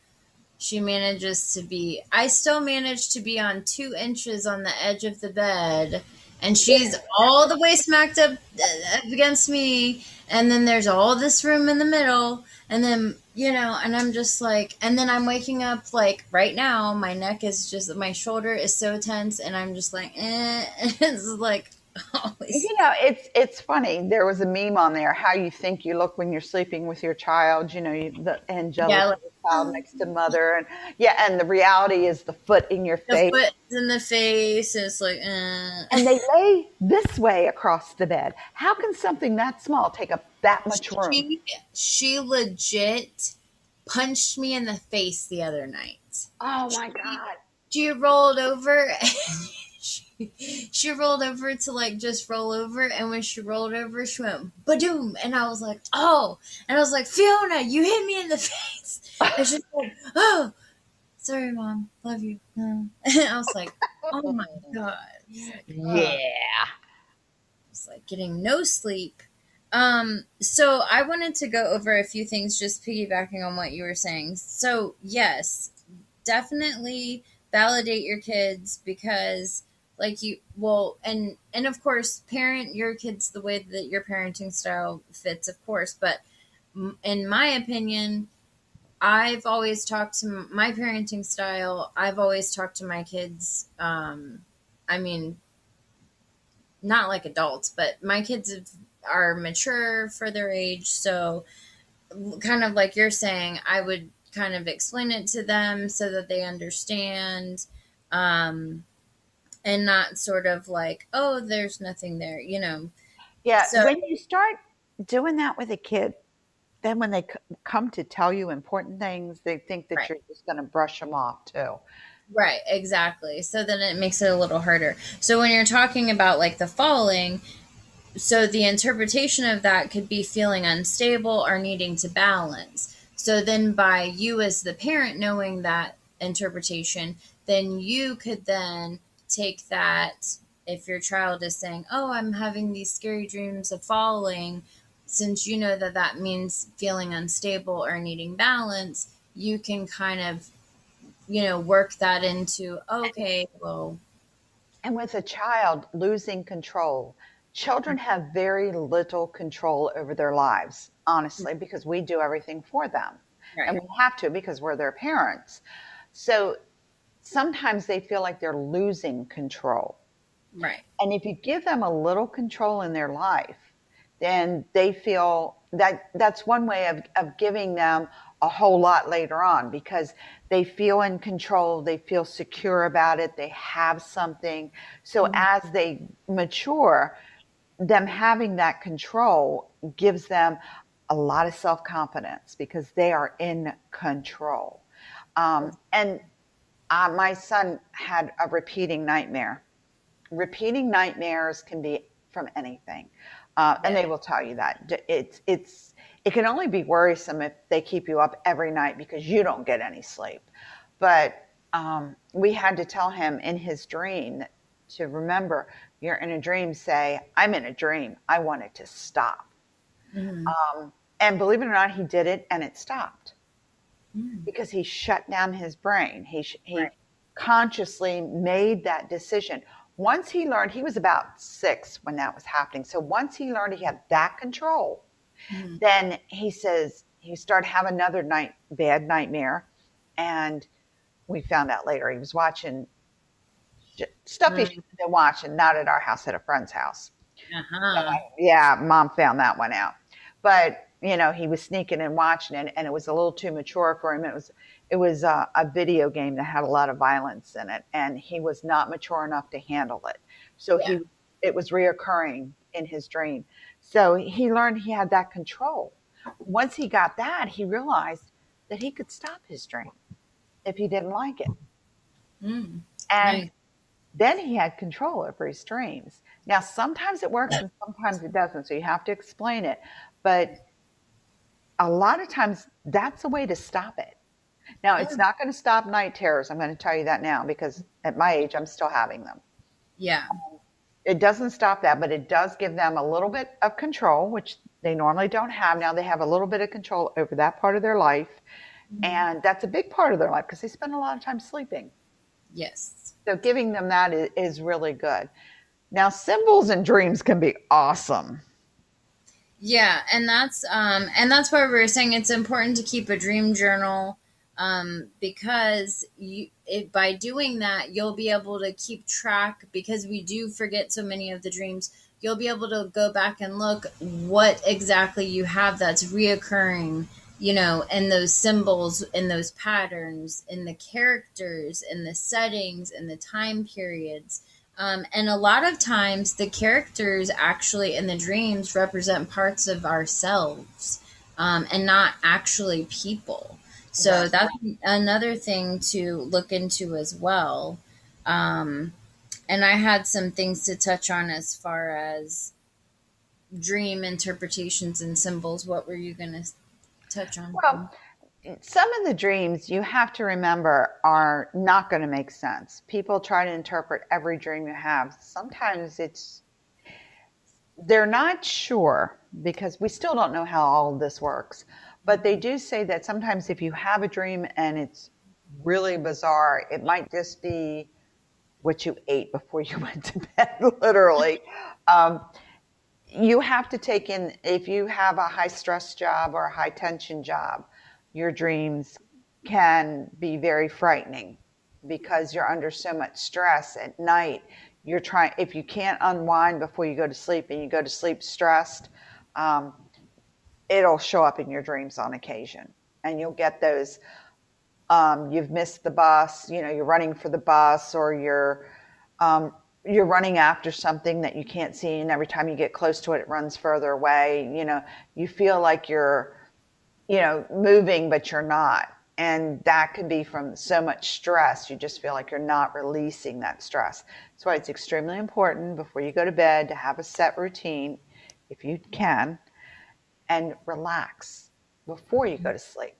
[SPEAKER 2] she manages to be. I still manage to be on two inches on the edge of the bed, and she's all the way smacked up uh, against me. And then there's all this room in the middle, and then you know, and I'm just like, and then I'm waking up like right now. My neck is just, my shoulder is so tense, and I'm just like, eh. [laughs] it's like [laughs]
[SPEAKER 1] Always. You know, it's it's funny. There was a meme on there how you think you look when you're sleeping with your child. You know, you, the angelic yeah, like, child next to mother, and yeah, and the reality is the foot in your
[SPEAKER 2] the
[SPEAKER 1] face.
[SPEAKER 2] Foot in the face. And it's like, uh.
[SPEAKER 1] and they lay this way across the bed. How can something that small take up that much room?
[SPEAKER 2] She, she legit punched me in the face the other night.
[SPEAKER 1] Oh my god!
[SPEAKER 2] She rolled over. [laughs] [laughs] she, rolled over to like just roll over, and when she rolled over, she went badoom, and I was like, oh, and I was like, Fiona, you hit me in the [laughs] face, and she's like, [laughs] oh, sorry, mom, love you. No. And I was like, oh my god, like,
[SPEAKER 1] oh. yeah,
[SPEAKER 2] it's like getting no sleep. Um, so I wanted to go over a few things, just piggybacking on what you were saying. So yes, definitely validate your kids because like you well and and of course parent your kids the way that your parenting style fits of course but in my opinion i've always talked to my parenting style i've always talked to my kids um i mean not like adults but my kids are mature for their age so kind of like you're saying i would kind of explain it to them so that they understand um and not sort of like, oh, there's nothing there, you know.
[SPEAKER 1] Yeah. So, when you start doing that with a kid, then when they c- come to tell you important things, they think that right. you're just going to brush them off too.
[SPEAKER 2] Right, exactly. So then it makes it a little harder. So when you're talking about like the falling, so the interpretation of that could be feeling unstable or needing to balance. So then by you as the parent knowing that interpretation, then you could then take that if your child is saying, "Oh, I'm having these scary dreams of falling," since you know that that means feeling unstable or needing balance, you can kind of you know work that into okay, well,
[SPEAKER 1] And with a child losing control, children have very little control over their lives, honestly, mm-hmm. because we do everything for them. Right. And we have to because we're their parents. So sometimes they feel like they're losing control.
[SPEAKER 2] Right.
[SPEAKER 1] And if you give them a little control in their life, then they feel that that's one way of, of giving them a whole lot later on because they feel in control, they feel secure about it, they have something. So mm-hmm. as they mature, them having that control gives them a lot of self confidence because they are in control. Um, and uh, my son had a repeating nightmare. Repeating nightmares can be from anything, uh, and they will tell you that it's it's it can only be worrisome if they keep you up every night because you don't get any sleep. But um, we had to tell him in his dream to remember you're in a dream, say, I'm in a dream. I want it to stop. Mm-hmm. Um, and believe it or not, he did it and it stopped mm. because he shut down his brain. He, he right. consciously made that decision. Once he learned, he was about six when that was happening. So once he learned he had that control, mm-hmm. then he says he started having another night bad nightmare, and we found out later he was watching stuff mm-hmm. he should have been watching, not at our house, at a friend's house. Uh-huh. So, yeah, mom found that one out, but you know he was sneaking and watching it, and it was a little too mature for him. It was it was a, a video game that had a lot of violence in it, and he was not mature enough to handle it. So yeah. he it was reoccurring in his dream. So he learned he had that control. Once he got that, he realized that he could stop his dream if he didn't like it. Mm, and nice. then he had control over his dreams. Now, sometimes it works and sometimes it doesn't. So you have to explain it. But a lot of times that's a way to stop it. Now, it's not going to stop night terrors. I'm going to tell you that now because at my age, I'm still having them.
[SPEAKER 2] Yeah. Um,
[SPEAKER 1] it doesn't stop that, but it does give them a little bit of control, which they normally don't have. Now they have a little bit of control over that part of their life. Mm-hmm. And that's a big part of their life because they spend a lot of time sleeping.
[SPEAKER 2] Yes.
[SPEAKER 1] So giving them that is, is really good. Now, symbols and dreams can be awesome.
[SPEAKER 2] Yeah, and that's um, and that's why we were saying it's important to keep a dream journal um, because you it, by doing that you'll be able to keep track because we do forget so many of the dreams you'll be able to go back and look what exactly you have that's reoccurring you know in those symbols in those patterns in the characters in the settings in the time periods um, and a lot of times the characters actually in the dreams represent parts of ourselves um, and not actually people so that's another thing to look into as well. Um, and I had some things to touch on as far as dream interpretations and symbols. What were you going to touch on?
[SPEAKER 1] Well, some of the dreams you have to remember are not going to make sense. People try to interpret every dream you have. Sometimes it's they're not sure because we still don't know how all of this works. But they do say that sometimes if you have a dream and it's really bizarre, it might just be what you ate before you [laughs] went to bed, literally. [laughs] Um, you have to take in, if you have a high stress job or a high tension job, your dreams can be very frightening because you're under so much stress at night. You're trying, if you can't unwind before you go to sleep and you go to sleep stressed, um, it'll show up in your dreams on occasion. And you'll get those um, you've missed the bus, you know, you're running for the bus or you're um, you're running after something that you can't see and every time you get close to it it runs further away, you know, you feel like you're you know, moving but you're not. And that can be from so much stress. You just feel like you're not releasing that stress. That's why it's extremely important before you go to bed to have a set routine, if you can, and relax before you go to sleep.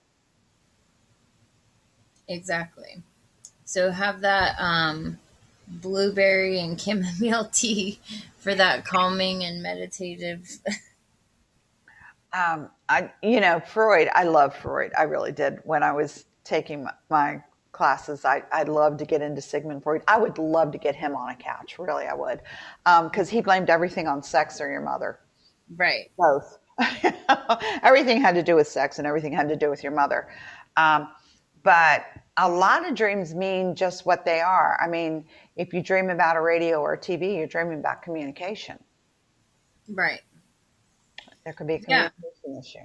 [SPEAKER 2] Exactly. So have that um, blueberry and chamomile [laughs] tea for that calming and meditative.
[SPEAKER 1] Um, I, you know, Freud. I love Freud. I really did when I was taking my, my classes. I, I'd love to get into Sigmund Freud. I would love to get him on a couch. Really, I would. Because um, he blamed everything on sex or your mother.
[SPEAKER 2] Right.
[SPEAKER 1] Both. [laughs] everything had to do with sex and everything had to do with your mother. Um, but a lot of dreams mean just what they are. I mean, if you dream about a radio or a TV, you're dreaming about communication.
[SPEAKER 2] Right.
[SPEAKER 1] There could be a communication yeah. issue.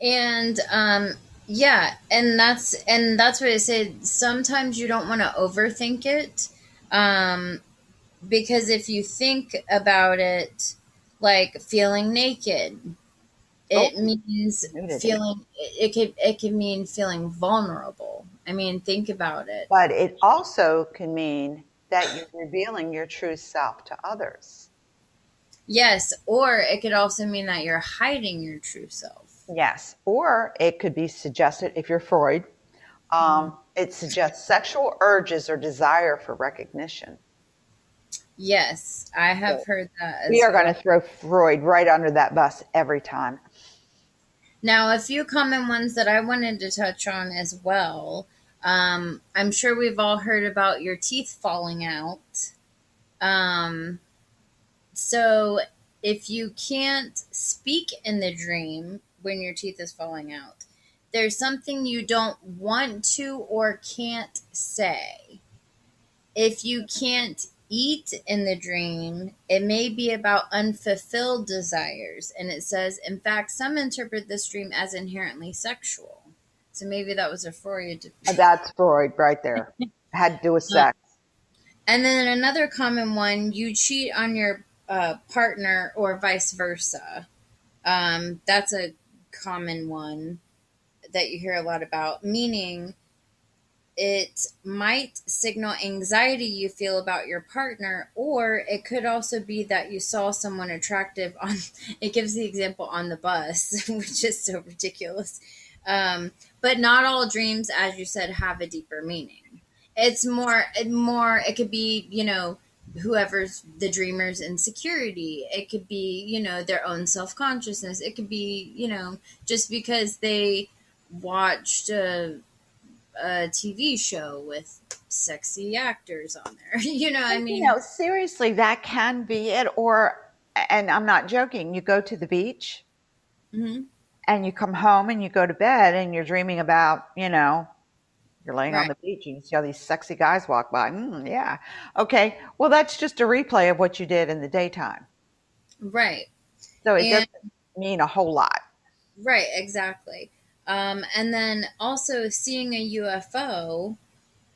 [SPEAKER 2] And um, yeah, and that's and that's what I said. Sometimes you don't want to overthink it, um, because if you think about it, like feeling naked, it oh, means feeling. It, it could it can mean feeling vulnerable. I mean, think about it.
[SPEAKER 1] But it also can mean that you're revealing your true self to others.
[SPEAKER 2] Yes, or it could also mean that you're hiding your true self.
[SPEAKER 1] Yes, or it could be suggested if you're Freud. Um, mm-hmm. It suggests sexual urges or desire for recognition.
[SPEAKER 2] Yes, I have so heard that.
[SPEAKER 1] we are well. going to throw Freud right under that bus every time.
[SPEAKER 2] Now, a few common ones that I wanted to touch on as well. Um, I'm sure we've all heard about your teeth falling out. Um, so, if you can't speak in the dream, when your teeth is falling out. There's something you don't want to or can't say. If you can't eat in the dream, it may be about unfulfilled desires. And it says, in fact, some interpret this dream as inherently sexual. So maybe that was a Freud.
[SPEAKER 1] Uh, that's Freud right there. [laughs] Had to do with sex.
[SPEAKER 2] And then another common one you cheat on your partner or vice versa. Um, that's a common one that you hear a lot about, meaning it might signal anxiety you feel about your partner, or it could also be that you saw someone attractive on. [laughs] It gives the example on the bus, [laughs] which is so ridiculous. Um, but not all dreams, as you said, have a deeper meaning. It's more, more. It could be, you know, whoever's the dreamer's insecurity. It could be, you know, their own self consciousness. It could be, you know, just because they watched a, a TV show with sexy actors on there. [laughs] you know, I mean,
[SPEAKER 1] you know, seriously, that can be it. Or, and I'm not joking, you go to the beach mm-hmm. and you come home and you go to bed and you're dreaming about, you know, you're laying right. on the beach and you see all these sexy guys walk by. Mm, yeah. Okay. Well, that's just a replay of what you did in the daytime.
[SPEAKER 2] Right.
[SPEAKER 1] So it and, doesn't mean a whole lot.
[SPEAKER 2] Right. Exactly. Um, and then also seeing a UFO,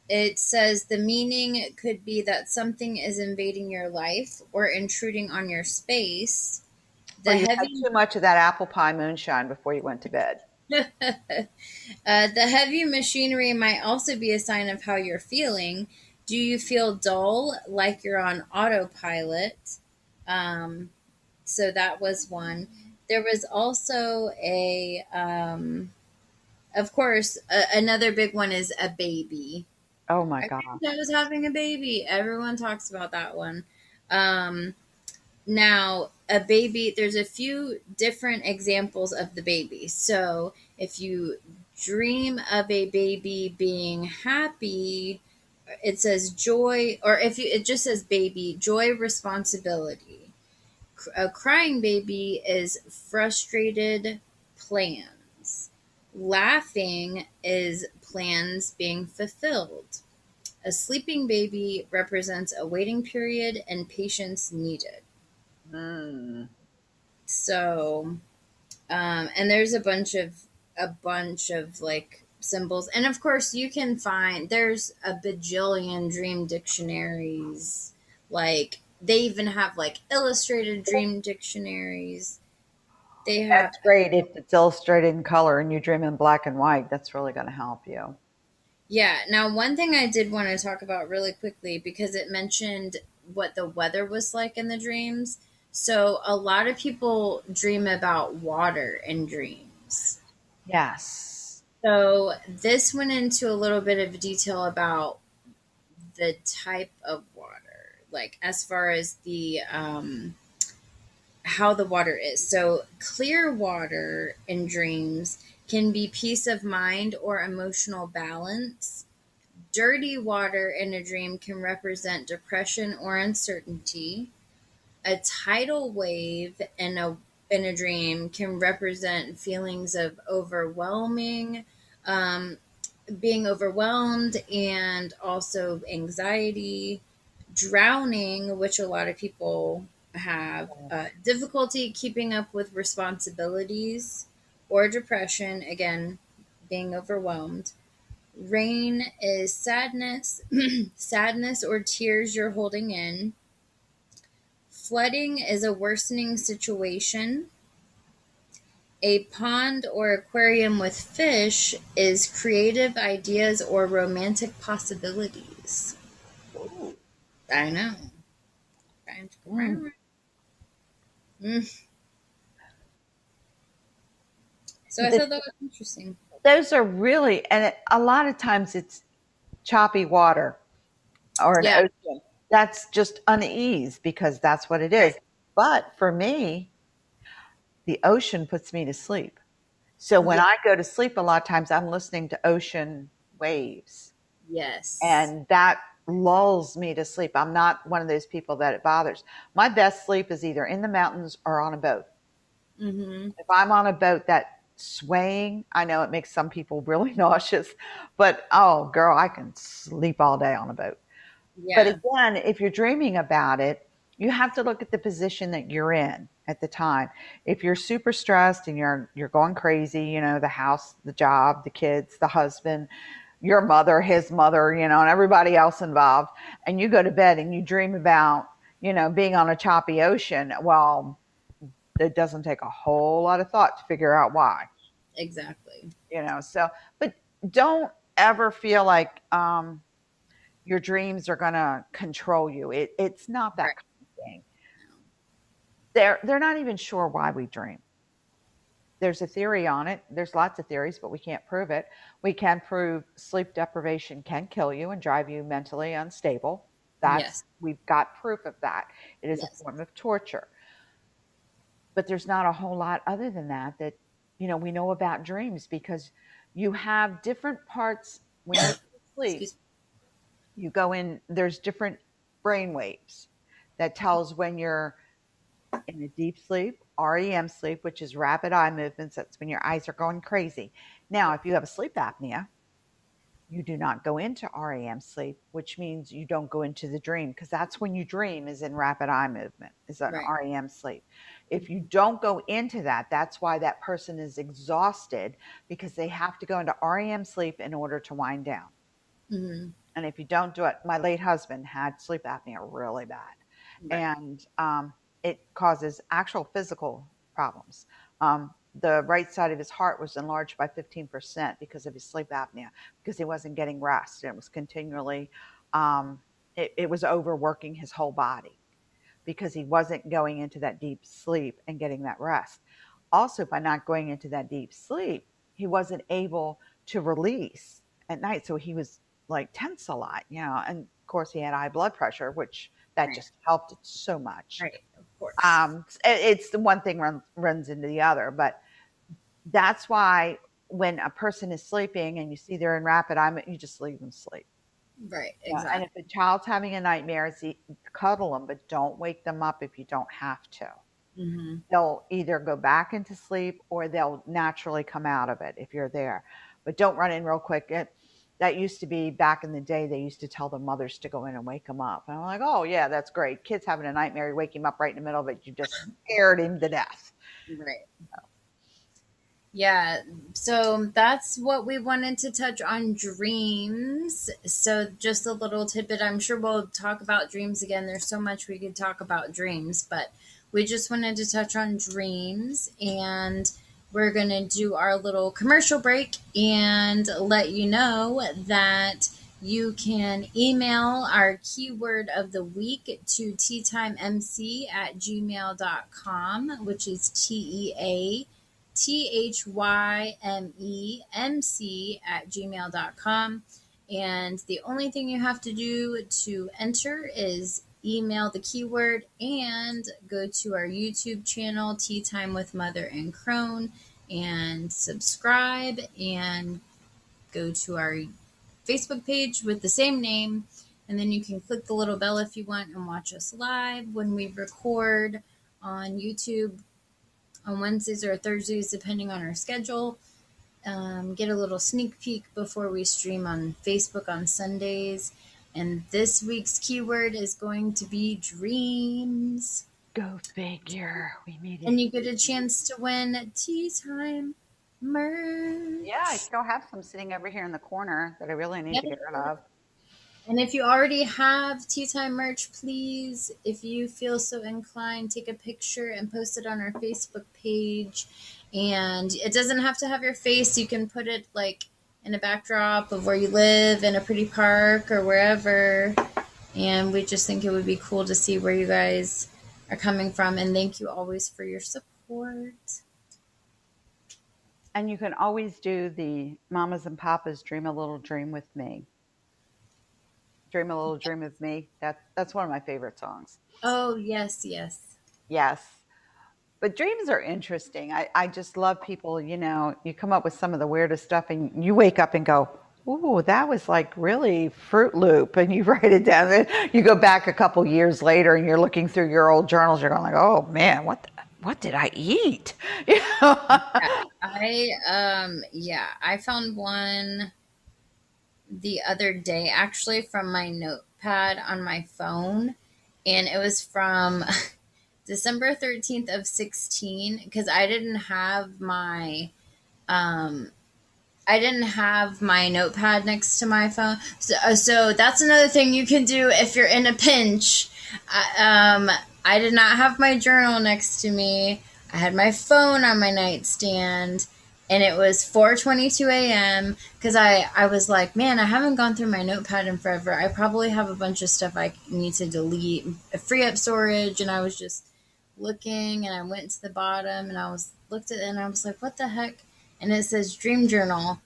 [SPEAKER 2] it says the meaning could be that something is invading your life or intruding on your space.
[SPEAKER 1] The you heavy- had too much of that apple pie moonshine before you went to bed.
[SPEAKER 2] Uh, the heavy machinery might also be a sign of how you're feeling. Do you feel dull, like you're on autopilot? Um, so that was one. There was also a, um, of course, a, another big one is a baby.
[SPEAKER 1] Oh my god!
[SPEAKER 2] I was having a baby. Everyone talks about that one. Um, now, a baby, there's a few different examples of the baby. So, if you dream of a baby being happy, it says joy, or if you, it just says baby, joy, responsibility. A crying baby is frustrated plans. Laughing is plans being fulfilled. A sleeping baby represents a waiting period and patience needed. Mm. So, um, and there's a bunch of a bunch of like symbols, and of course you can find there's a bajillion dream dictionaries. Like they even have like illustrated dream dictionaries. They have.
[SPEAKER 1] That's great if it's illustrated in color and you dream in black and white. That's really going to help you.
[SPEAKER 2] Yeah. Now, one thing I did want to talk about really quickly because it mentioned what the weather was like in the dreams. So a lot of people dream about water in dreams.
[SPEAKER 1] Yes.
[SPEAKER 2] So this went into a little bit of detail about the type of water, like as far as the um, how the water is. So clear water in dreams can be peace of mind or emotional balance. dirty water in a dream can represent depression or uncertainty. A tidal wave in a in a dream can represent feelings of overwhelming, um, being overwhelmed, and also anxiety. Drowning, which a lot of people have uh, difficulty keeping up with responsibilities, or depression, again, being overwhelmed. Rain is sadness, [clears throat] sadness or tears you're holding in. Flooding is a worsening situation. A pond or aquarium with fish is creative ideas or romantic possibilities. Ooh. I know. Mm. Mm. So I thought that was interesting.
[SPEAKER 1] Those are really, and a lot of times it's choppy water or an yeah. ocean. That's just unease because that's what it is. But for me, the ocean puts me to sleep. So when yeah. I go to sleep, a lot of times I'm listening to ocean waves.
[SPEAKER 2] Yes.
[SPEAKER 1] And that lulls me to sleep. I'm not one of those people that it bothers. My best sleep is either in the mountains or on a boat. Mm-hmm. If I'm on a boat that swaying, I know it makes some people [laughs] really nauseous, but oh, girl, I can sleep all day on a boat. Yeah. But again, if you're dreaming about it, you have to look at the position that you're in at the time. If you're super stressed and you're you're going crazy, you know, the house, the job, the kids, the husband, your mother, his mother, you know, and everybody else involved, and you go to bed and you dream about, you know, being on a choppy ocean, well, it doesn't take a whole lot of thought to figure out why.
[SPEAKER 2] Exactly.
[SPEAKER 1] You know, so, but don't ever feel like um, your dreams are going to control you. It, it's not that right. kind of thing. They're, they're not even sure why we dream there's a theory on it. There's lots of theories, but we can't prove it. We can prove sleep deprivation can kill you and drive you mentally unstable. That's yes. we've got proof of that. It is yes. a form of torture. But there's not a whole lot other than that that you know we know about dreams because you have different parts when you [coughs] sleep. You go in. There's different brain waves that tells when you're in a deep sleep REM sleep, which is rapid eye movements. That's when your eyes are going crazy. Now, if you have a sleep apnea, you do not go into REM sleep, which means you don't go into the dream because that's when you dream is in rapid eye movement, is an right. REM sleep. If you don't go into that, that's why that person is exhausted because they have to go into REM sleep in order to wind down. Mm-hmm. And if you don't do it, my late husband had sleep apnea really bad. Right. And um, it causes actual physical problems. Um, the right side of his heart was enlarged by 15% because of his sleep apnea, because he wasn't getting rest. And it was continually, um, it, it was overworking his whole body because he wasn't going into that deep sleep and getting that rest. Also, by not going into that deep sleep, he wasn't able to release at night. So he was like tense a lot, you know, and of course he had high blood pressure, which that right. just helped it so much.
[SPEAKER 2] Right of course.
[SPEAKER 1] Um, it's the one thing runs runs into the other, but that's why when a person is sleeping and you see they're in rapid eye, you just leave them sleep.
[SPEAKER 2] Right. Exactly.
[SPEAKER 1] and if a child's having a nightmare, see, cuddle them, but don't wake them up if you don't have to. Mm-hmm. They'll either go back into sleep or they'll naturally come out of it if you're there. But don't run in real quick. It, that used to be back in the day. They used to tell the mothers to go in and wake them up. And I'm like, oh yeah, that's great. Kids having a nightmare, you wake him up right in the middle of it. You just scared him to death.
[SPEAKER 2] Right. So. Yeah, so that's what we wanted to touch on dreams. So, just a little tidbit. I'm sure we'll talk about dreams again. There's so much we could talk about dreams, but we just wanted to touch on dreams and we're going to do our little commercial break and let you know that you can email our keyword of the week to teathymemc at gmail.com, which is T E A T H Y M E M C at gmail.com. And the only thing you have to do to enter is email the keyword and go to our YouTube channel, Tea Thyme with Mother and Crone, and subscribe and go to our Facebook page with the same name. And then you can click the little bell if you want and watch us live when we record on YouTube on Wednesdays or Thursdays, depending on our schedule. Um, get a little sneak peek before we stream on Facebook on Sundays. And this week's keyword is going to be dreams.
[SPEAKER 1] Go figure. We made it.
[SPEAKER 2] And you get a chance to win Tea Thyme merch.
[SPEAKER 1] Yeah, I still have some sitting over here in the corner that I really need yep. to get rid of.
[SPEAKER 2] And if you already have Tea Thyme merch, please, if you feel so inclined, take a picture and post it on our Facebook page. And it doesn't have to have your face. You can put it like in a backdrop of where you live in a pretty park or wherever. And we just think it would be cool to see where you guys are coming from. And thank you always for your support.
[SPEAKER 1] And you can always do the Mamas and Papas Dream a Little Dream with Me. Dream a Little Dream with Me. That's that's one of my favorite songs.
[SPEAKER 2] Oh yes, yes.
[SPEAKER 1] Yes. But dreams are interesting. I, I just love people, you know, you come up with some of the weirdest stuff and you wake up and go, Ooh, that was like really Fruit Loop, and you [laughs] write it down. Then you go back a couple years later, and you're looking through your old journals. You're going like, "Oh man, what the, what did I eat?" [laughs]
[SPEAKER 2] Know? I um yeah, I found one the other day actually from my notepad on my phone, and it was from [laughs] December thirteenth of sixteen because I didn't have my um I didn't have my notepad next to my phone. So, uh, so that's another thing you can do if you're in a pinch. um, I did not have my journal next to me. I had my phone on my nightstand and it was 4:22 a.m. cuz I I was like, "Man, I haven't gone through my notepad in forever. I probably have a bunch of stuff I need to delete, free up storage." And I was just looking and I went to the bottom and I was looked at it and I was like, "What the heck?" And it says Dream Journal.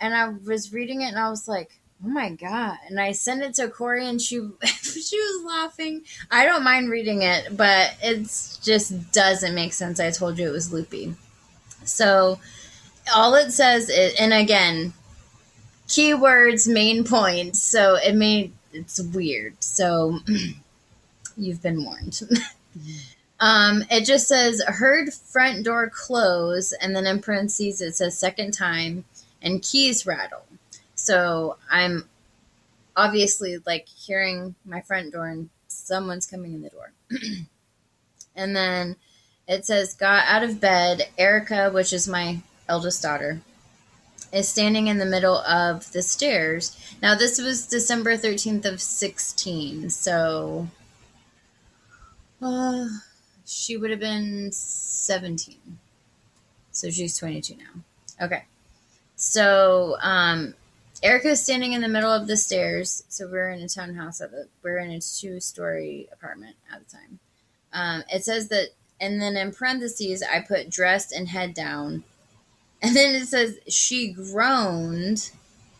[SPEAKER 2] And I was reading it and I was like, oh my god. And i sent it to corey and she [laughs] she was laughing. I don't mind reading it but it just doesn't make sense. I told you it was loopy. So all it says is and again keywords main points so it made it's weird. So [clears throat] you've been warned [laughs] um it just says heard front door close and then in parentheses it says second time and keys rattle so I'm obviously like hearing my front door and someone's coming in the door. [clears throat] and then it says, got out of bed. Erica, which is my eldest daughter, is standing in the middle of the stairs. Now, this was December 13th of 16. So uh, she would have been 17. So she's 22 now. Okay. So um, Erica's standing in the middle of the stairs. So we're in a townhouse at the we're in a two story apartment at the time. Um, it says that, and then in parentheses I put dressed and head down, and then it says she groaned,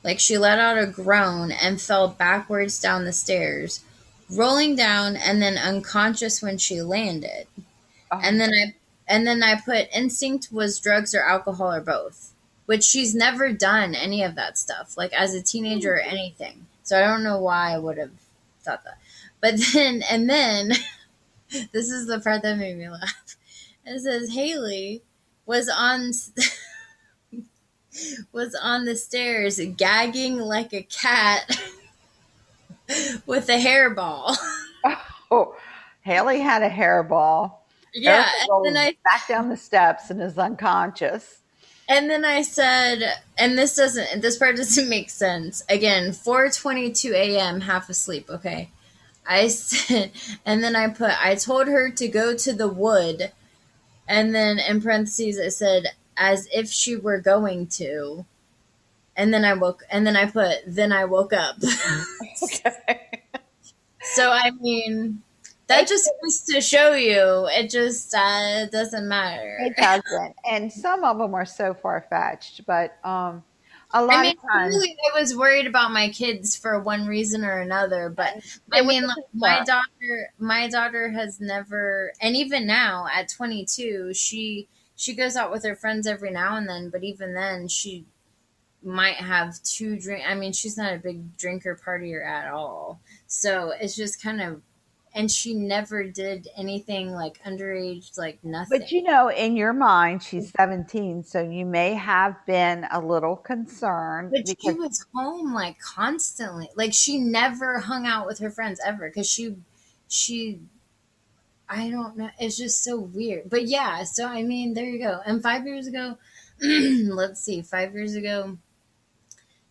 [SPEAKER 2] like she let out a groan and fell backwards down the stairs, rolling down and then unconscious when she landed. Oh. And then I and then I put instinct was drugs or alcohol or both which she's never done any of that stuff, like as a teenager or anything. So I don't know why I would have thought that. But [laughs] then, and then, [laughs] this is the part that made me laugh. It says Haley was on [laughs] was on the stairs gagging like a cat [laughs] with a hairball. [laughs]
[SPEAKER 1] Oh, Haley had a hairball.
[SPEAKER 2] Yeah, and
[SPEAKER 1] then I back down the steps and is unconscious.
[SPEAKER 2] And then I said, and this doesn't, this part doesn't [laughs] make sense. Again, 4:22 a.m. half asleep. Okay, I said, and then I put, I told her to go to the wood, and then in parentheses I said, as if she were going to, and then I woke, and then I put, then I woke up. okay. [laughs] so I mean, that just goes to show you it just uh, doesn't matter.
[SPEAKER 1] It doesn't, and some of them are so far fetched, but um, a lot I mean, of times,
[SPEAKER 2] really, I was worried about my kids for one reason or another. But I mean, like, my daughter, my daughter has never, and even now at 22, she she goes out with her friends every now and then. But even then, she might have two drink. I mean, she's not a big drinker partier at all. So it's just kind of, and she never did anything like underage, like nothing.
[SPEAKER 1] But you know, in your mind, she's 17, so you may have been a little concerned.
[SPEAKER 2] But she was home like constantly. Like she never hung out with her friends ever because she, she, I don't know. It's just so weird. But yeah, so I mean, there you go. And five years ago, [clears throat] let's see, five years ago,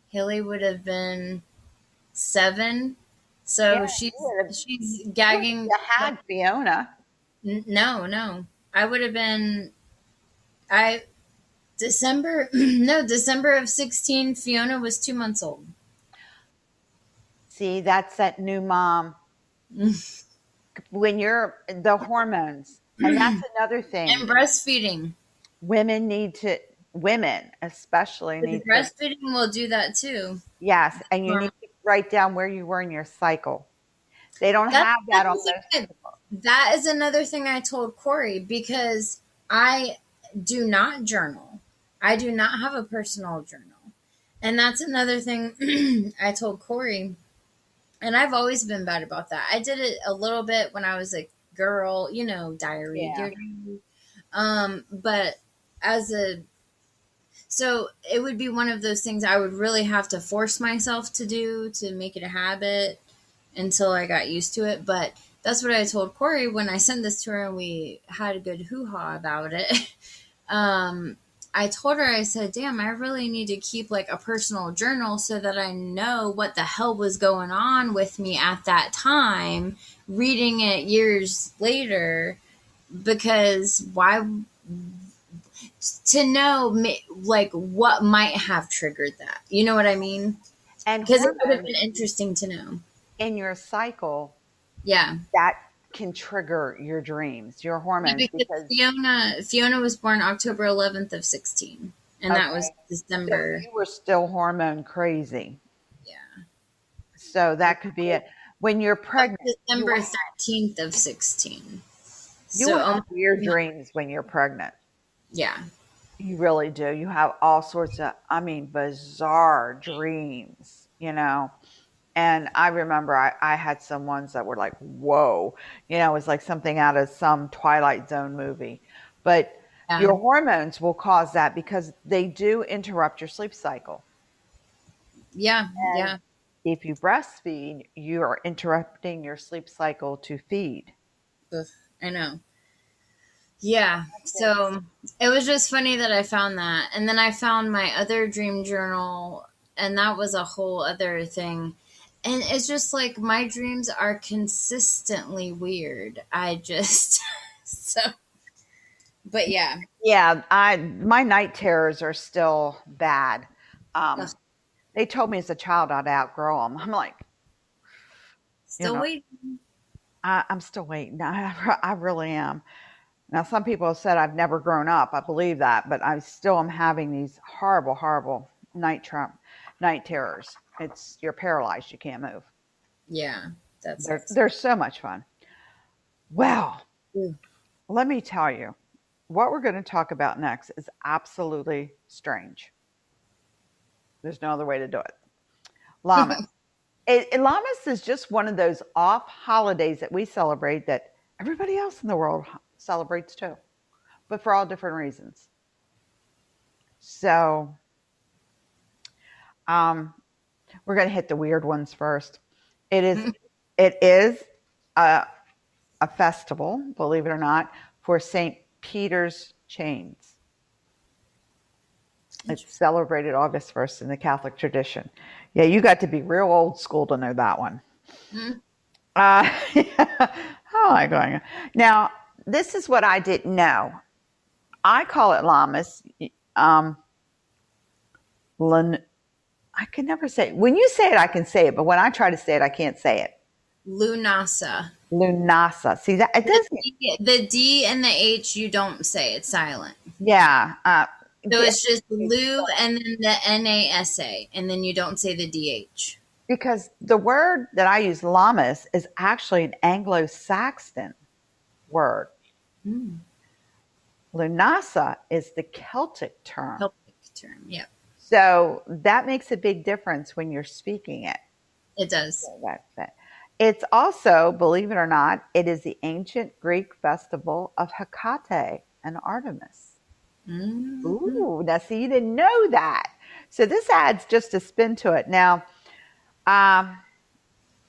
[SPEAKER 2] Haley would have been seven. So yeah, she's she's gagging.
[SPEAKER 1] You had Fiona.
[SPEAKER 2] N- no, no. I would have been. I December [clears throat] no December of sixteen. Fiona was two months old.
[SPEAKER 1] See, that's that new mom. [laughs] when you're the hormones, and that's another thing.
[SPEAKER 2] And breastfeeding.
[SPEAKER 1] Women need to women especially
[SPEAKER 2] need breastfeeding to, will do that too.
[SPEAKER 1] Yes, and you need to write down where you were in your cycle. They don't have that on
[SPEAKER 2] those. That is another thing I told Corey because I do not journal. I do not have a personal journal. And that's another thing [clears throat] I told Corey. And I've always been bad about that. I did it a little bit when I was a girl, you know, diary. Yeah. Um, but as a so it would be one of those things I would really have to force myself to do to make it a habit until I got used to it. But that's what I told Corey when I sent this to her and we had a good hoo ha about it. [laughs] um, I told her, I said, damn, I really need to keep like a personal journal so that I know what the hell was going on with me at that time, reading it years later. Because why to know like what might have triggered that. You know what I mean? And because it would have been interesting to know
[SPEAKER 1] in your cycle.
[SPEAKER 2] Yeah,
[SPEAKER 1] that can trigger your dreams, your hormones.
[SPEAKER 2] Because, because Fiona Fiona was born October 11th of 16, and okay. that was December.
[SPEAKER 1] So you were still hormone crazy.
[SPEAKER 2] Yeah.
[SPEAKER 1] So that could be it. When you're pregnant,
[SPEAKER 2] December 13th of 16.
[SPEAKER 1] You so, have oh weird dreams when you're pregnant.
[SPEAKER 2] Yeah.
[SPEAKER 1] You really do. You have all sorts of, I mean, bizarre dreams, you know. And I remember I, I had some ones that were like, whoa, you know, it was like something out of some Twilight Zone movie. But yeah. your hormones will cause that because they do interrupt your sleep cycle.
[SPEAKER 2] Yeah. And yeah.
[SPEAKER 1] If you breastfeed, you are interrupting your sleep cycle to feed.
[SPEAKER 2] Ugh, I know. Yeah. So it was just funny that I found that. And then I found my other dream journal, and that was a whole other thing. And it's just like my dreams are consistently weird. I just, [laughs] so, but yeah.
[SPEAKER 1] Yeah. I, my night terrors are still bad. Um, they told me as a child I'd outgrow them. I'm like,
[SPEAKER 2] still you know, waiting.
[SPEAKER 1] I, am still waiting. [laughs] I, I really am. Now, some people have said I've never grown up. I believe that, but I still am having these horrible, horrible night trump, night terrors. It's you're paralyzed. You can't move.
[SPEAKER 2] Yeah, that's
[SPEAKER 1] they're, they're so much fun. Well, let me tell you, what we're going to talk about next is absolutely strange. There's no other way to do it. Lammas. it, [laughs] it, Lammas is just one of those off holidays that we celebrate that everybody else in the world celebrates too, but for all different reasons. So, um, we're going to hit the weird ones first. It is, mm-hmm. it is a, a festival, believe it or not, for St. Peter's Chains. It's celebrated August 1st in the Catholic tradition. Yeah, you got to be real old school to know that one. Mm-hmm. Uh, [laughs] how am I going? Now, this is what I didn't know. I call it lammas. Um, I can never say it. When you say it, I can say it, but when I try to say it, I can't say it.
[SPEAKER 2] Lunasa.
[SPEAKER 1] Lunasa. See that it doesn't.
[SPEAKER 2] The D, the D and the H you don't say; it's silent.
[SPEAKER 1] Yeah. Uh,
[SPEAKER 2] so it's just Lu and then the N A S A, and then you don't say the D H.
[SPEAKER 1] Because the word that I use, lammas, is actually an Anglo-Saxon word. Mm. Lunasa is the Celtic term.
[SPEAKER 2] Celtic term, yeah.
[SPEAKER 1] So that makes a big difference when you're speaking it.
[SPEAKER 2] It does.
[SPEAKER 1] So that's it. It's also, believe it or not, it is the ancient Greek festival of Hecate and Artemis. Mm-hmm. Ooh, now see, you didn't know that. So this adds just a spin to it. Now, um,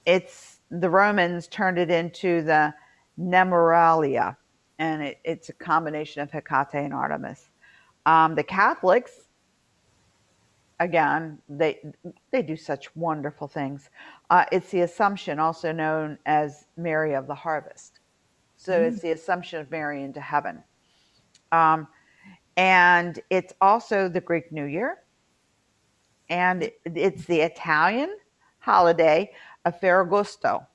[SPEAKER 1] it's the Romans turned it into the Nemoralia, and it, it's a combination of Hecate and Artemis. Um, the Catholics, again, they they do such wonderful things. Uh, it's the Assumption, also known as Mary of the Harvest. So mm. it's the Assumption of Mary into heaven. Um, and it's also the Greek New Year, and it's the Italian holiday of Ferragosto.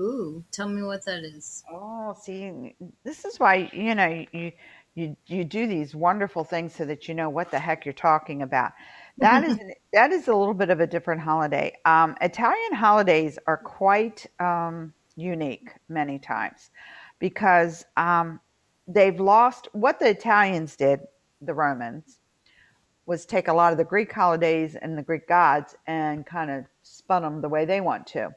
[SPEAKER 2] Ooh, tell me what that is.
[SPEAKER 1] Oh, see, this is why you know you you you do these wonderful things so that you know what the heck you're talking about. That is [laughs] that is a little bit of a different holiday. Um, Italian holidays are quite um, unique many times because um, they've lost what the Italians did, the Romans, was take a lot of the Greek holidays and the Greek gods and kind of spun them the way they want to.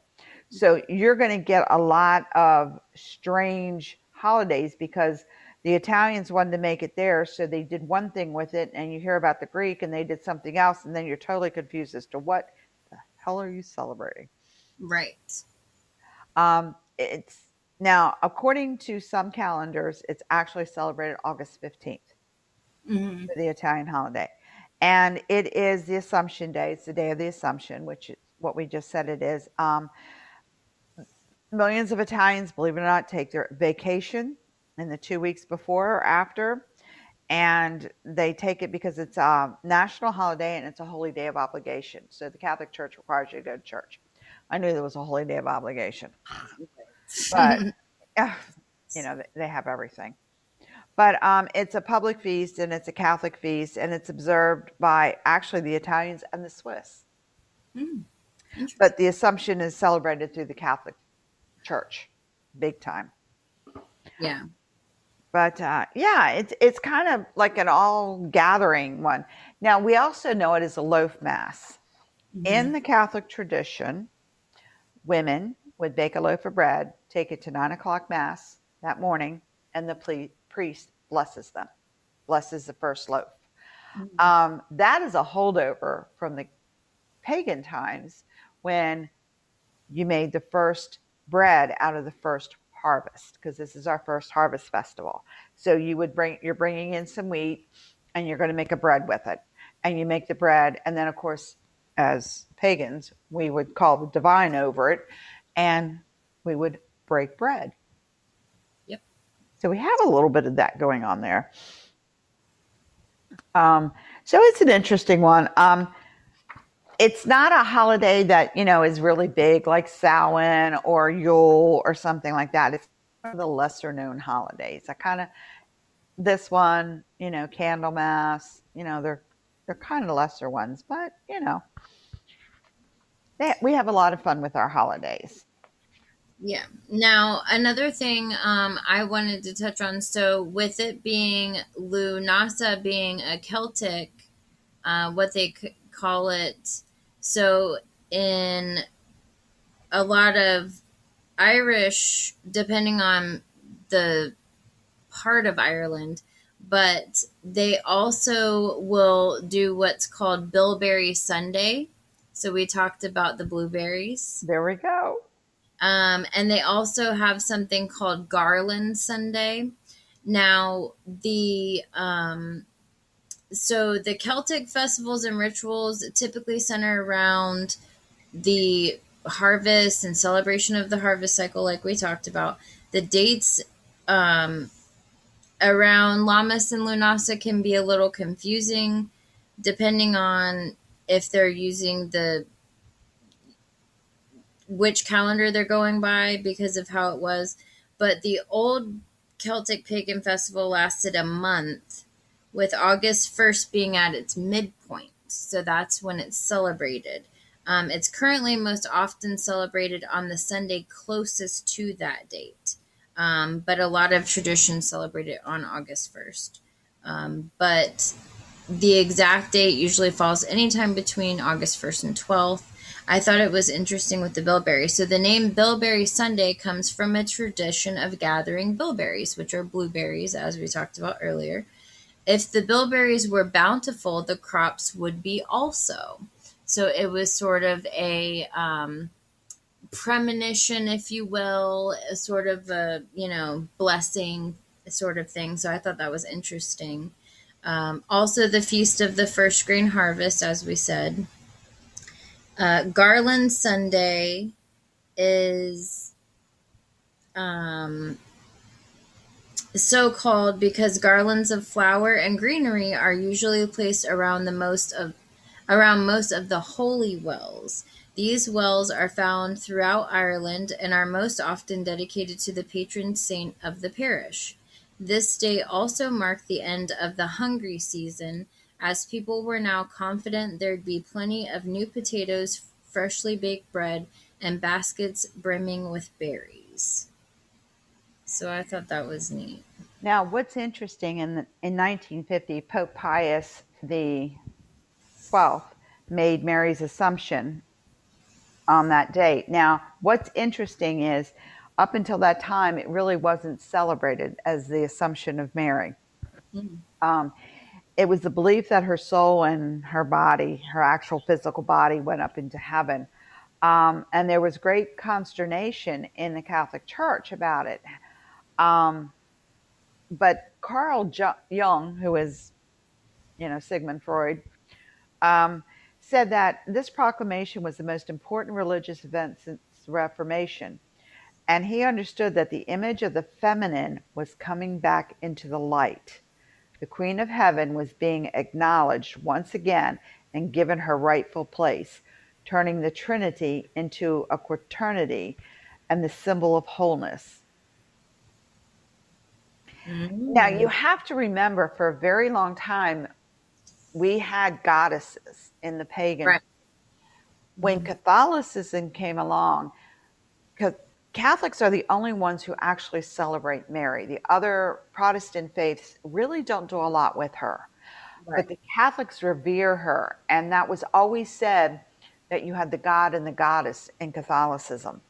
[SPEAKER 1] So you're going to get a lot of strange holidays because the Italians wanted to make it there, so they did one thing with it, and you hear about the Greek and they did something else, and then you're totally confused as to what the hell are you celebrating?
[SPEAKER 2] Right.
[SPEAKER 1] Um, it's now, according to some calendars, it's actually celebrated August 15th mm-hmm. the Italian holiday. And it is the Assumption Day. It's the day of the Assumption, which is what we just said it is. Um, millions of Italians, believe it or not, take their vacation in the two weeks before or after. And they take it because it's a national holiday and it's a holy day of obligation. So the Catholic Church requires you to go to church. I knew there was a holy day of obligation. but [laughs] you know they have everything. But um, it's a public feast and it's a Catholic feast and it's observed by actually the Italians and the Swiss. Mm, but the Assumption is celebrated through the Catholic Church, big time.
[SPEAKER 2] Yeah.
[SPEAKER 1] But uh, yeah, it's it's kind of like an all gathering one. Now we also know it as a loaf mass. Mm-hmm. In the Catholic tradition, women would bake a loaf of bread, take it to nine o'clock mass that morning, and the ple- priest blesses them, blesses the first loaf. Mm-hmm. Um, that is a holdover from the pagan times when you made the first bread out of the first harvest because this is our first harvest festival. So you would bring you're bringing in some wheat and you're going to make a bread with it. And you make the bread and then of course as pagans we would call the divine over it and we would break bread.
[SPEAKER 2] Yep.
[SPEAKER 1] So we have a little bit of that going on there. Um, so it's an interesting one. Um, it's not a holiday that you know is really big like Samhain or Yule or something like that. It's one of the lesser known holidays. I kind of this one, you know, Candlemas. You know, they're they're kind of lesser ones, but you know, they, we have a lot of fun with our holidays.
[SPEAKER 2] Yeah. Now, another thing um, I wanted to touch on so, with it being Lunasa being a Celtic, uh, what they c- call it, so in a lot of Irish, depending on the part of Ireland, but they also will do what's called Bilberry Sunday. So we talked about the blueberries.
[SPEAKER 1] There we go.
[SPEAKER 2] Um, and they also have something called Garland Sunday. Now, the um, so the Celtic festivals and rituals typically center around the harvest and celebration of the harvest cycle, like we talked about. The dates um, around Lammas and Lunasa can be a little confusing, depending on if they're using the which calendar they're going by because of how it was. But the old Celtic pagan festival lasted a month, with August 1st being at its midpoint. So that's when it's celebrated. Um, it's currently most often celebrated on the Sunday closest to that date. Um, but a lot of traditions celebrate it on August 1st. Um, but the exact date usually falls anytime between August 1st and 12th. I thought it was interesting with the bilberry. So the name Bilberry Sunday comes from a tradition of gathering bilberries, which are blueberries, as we talked about earlier. If the bilberries were bountiful, the crops would be also. So it was sort of a um, premonition, if you will, a sort of a you know blessing sort of thing. So I thought that was interesting. Um, also, the feast of the first grain harvest, as we said. Uh, Garland Sunday is um, so called because garlands of flower and greenery are usually placed around the most of around most of the holy wells. These wells are found throughout Ireland and are most often dedicated to the patron saint of the parish. This day also marked the end of the hungry season, as people were now confident there'd be plenty of new potatoes, freshly baked bread, and baskets brimming with berries. So I thought that was neat.
[SPEAKER 1] Now, what's interesting in the, in 1950, Pope Pius the 12th made Mary's Assumption on that date. Now, what's interesting is up until that time, it really wasn't celebrated as the Assumption of Mary. Mm. Um, it was the belief that her soul and her body, her actual physical body, went up into heaven. Um, and there was great consternation in the Catholic Church about it. Um, but Carl Jung, who is, you know, Sigmund Freud, um, said that this proclamation was the most important religious event since the Reformation. And he understood that the image of the feminine was coming back into the light. The Queen of Heaven was being acknowledged once again and given her rightful place, turning the Trinity into a quaternity and the symbol of wholeness. Mm-hmm. Now, you have to remember for a very long time, we had goddesses in the pagan. Right. When mm-hmm. Catholicism came along, Catholics are the only ones who actually celebrate Mary. The other Protestant faiths really don't do a lot with her. Right. But the Catholics revere her. And that was always said that you had the God and the goddess in Catholicism.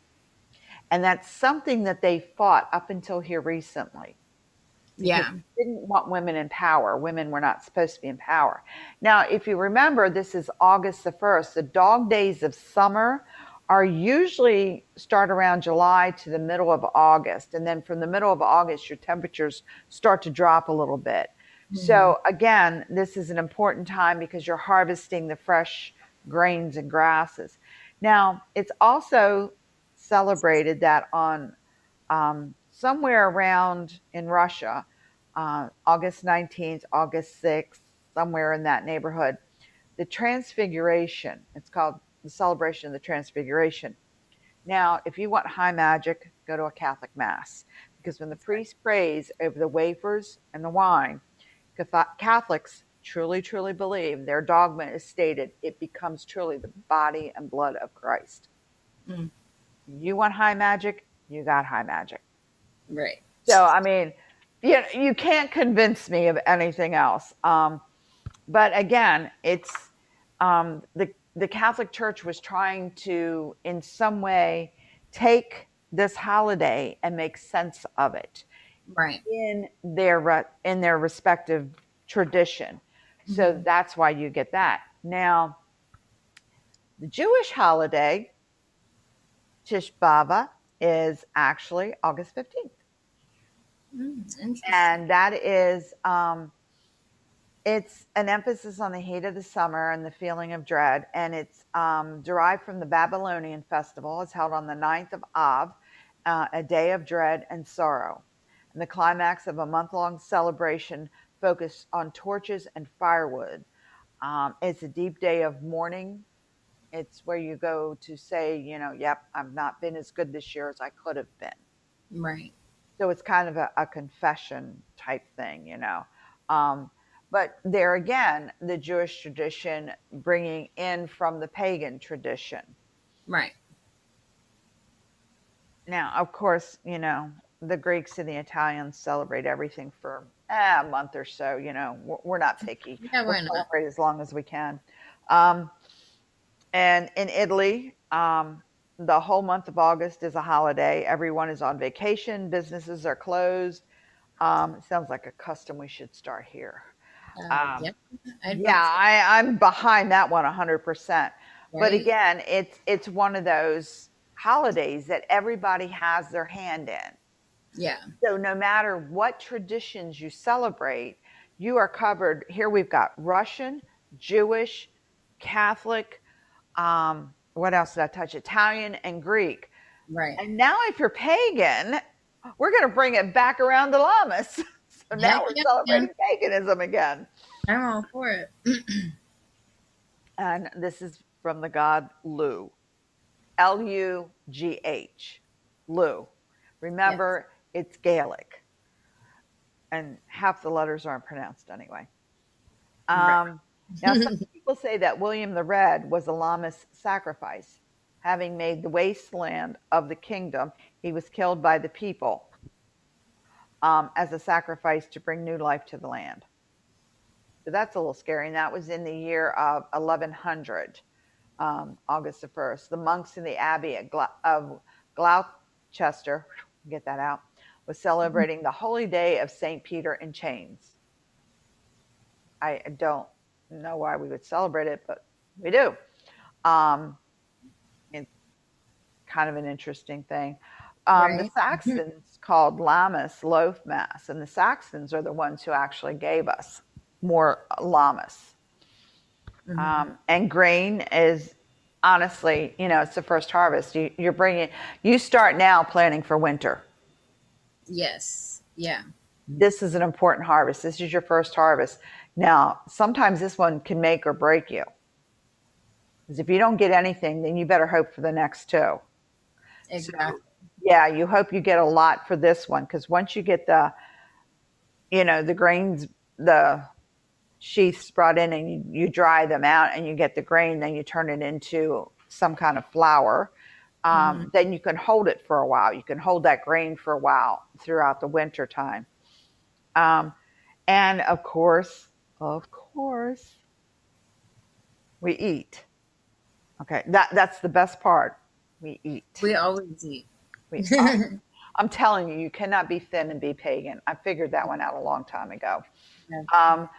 [SPEAKER 1] And that's something that they fought up until here recently.
[SPEAKER 2] Yeah.
[SPEAKER 1] Didn't want women in power. Women were not supposed to be in power. Now, if you remember, this is August the 1st. The dog days of summer are usually start around July to the middle of August. And then from the middle of August, your temperatures start to drop a little bit. Mm-hmm. So, again, this is an important time because you're harvesting the fresh grains and grasses. Now, it's also celebrated that on um, somewhere around in Russia, uh, August 19th, August 6th, somewhere in that neighborhood, the Transfiguration, it's called the celebration of the Transfiguration. Now, if you want high magic, go to a Catholic Mass. Because when the priest prays over the wafers and the wine, Catholics truly, truly believe their dogma is stated, it becomes truly the body and blood of Christ. Mm. You want high magic, you got high magic.
[SPEAKER 2] Right.
[SPEAKER 1] So, I mean, you, you can't convince me of anything else. Um, but again, it's um, the, the Catholic Church was trying to, in some way, take this holiday and make sense of it
[SPEAKER 2] right
[SPEAKER 1] in their in their respective tradition mm-hmm. so that's why you get that now the jewish holiday Tisha B'Av is actually august 15th Mm, and that is, um, it's an emphasis on the heat of the summer and the feeling of dread. And it's um, derived from the Babylonian festival. It's held on the 9th of Av, uh, a day of dread and sorrow. And the climax of a month long celebration focused on torches and firewood. Um, it's a deep day of mourning. It's where you go to say, you know, yep, I've not been as good this year as I could have been.
[SPEAKER 2] Right.
[SPEAKER 1] So it's kind of a, a confession type thing, you know. Um, but there again, the Jewish tradition bringing in from the pagan tradition.
[SPEAKER 2] Right.
[SPEAKER 1] Now, of course, you know, the Greeks and the Italians celebrate everything for eh, a month or so. You know, we're, we're not picky. [laughs]
[SPEAKER 2] Yeah, we're not.
[SPEAKER 1] celebrate as long as we can. Um, and in Italy, um, the whole month of August is a holiday. Everyone is on vacation. Businesses are closed. Um, sounds like a custom we should start here.
[SPEAKER 2] Uh,
[SPEAKER 1] Um,
[SPEAKER 2] yep.
[SPEAKER 1] Yeah, I, I'm behind that one 100%. But again, it's it's one of those holidays that everybody has their hand in.
[SPEAKER 2] Yeah.
[SPEAKER 1] So no matter what traditions you celebrate, you are covered. Here we've got Russian, Jewish, Catholic, um, what else did I touch? Italian and Greek.
[SPEAKER 2] Right.
[SPEAKER 1] And now if you're pagan, we're going to bring it back around to Lammas. [laughs] So now we're
[SPEAKER 2] yeah.
[SPEAKER 1] celebrating paganism again.
[SPEAKER 2] I'm all for it. [clears throat]
[SPEAKER 1] And this is from the god Lu. L U G H. Lu. Remember, it's Gaelic. And half the letters aren't pronounced anyway.
[SPEAKER 2] Right.
[SPEAKER 1] Um, now, some [laughs] people say that William the Red was a Lammas sacrifice. Having made the wasteland of the kingdom, he was killed by the people um, as a sacrifice to bring new life to the land. So that's a little scary. And that was in the year of 1100, um, August the 1st. The monks in the abbey of Gloucester, get that out, was celebrating the holy day of St. Peter in chains. I don't know why we would celebrate it, but we do. Um, it's kind of an interesting thing. Um, The Saxons called Lammas loaf mass, and the Saxons are the ones who actually gave us more lammas.
[SPEAKER 2] Mhm.
[SPEAKER 1] Um, and grain is honestly, you know, it's the first harvest. You, you're bringing, you start now planning for winter.
[SPEAKER 2] yes. Yeah.
[SPEAKER 1] This is an important harvest. This is your first harvest. Now, sometimes this one can make or break you. Because if you don't get anything, then you better hope for the next two.
[SPEAKER 2] Exactly.
[SPEAKER 1] Yeah, you hope you get a lot for this one because once you get the, you know, the grains, the sheaths brought in and you, you dry them out and you get the grain, then you turn it into some kind of flour. Um, Then you can hold it for a while. You can hold that grain for a while throughout the winter time. Um, and of course, of course, we eat. Okay, that that's the best part. We eat.
[SPEAKER 2] We always eat.
[SPEAKER 1] We, [laughs] I'm, I'm telling you, you cannot be thin and be pagan. I figured that one out a long time ago. Um,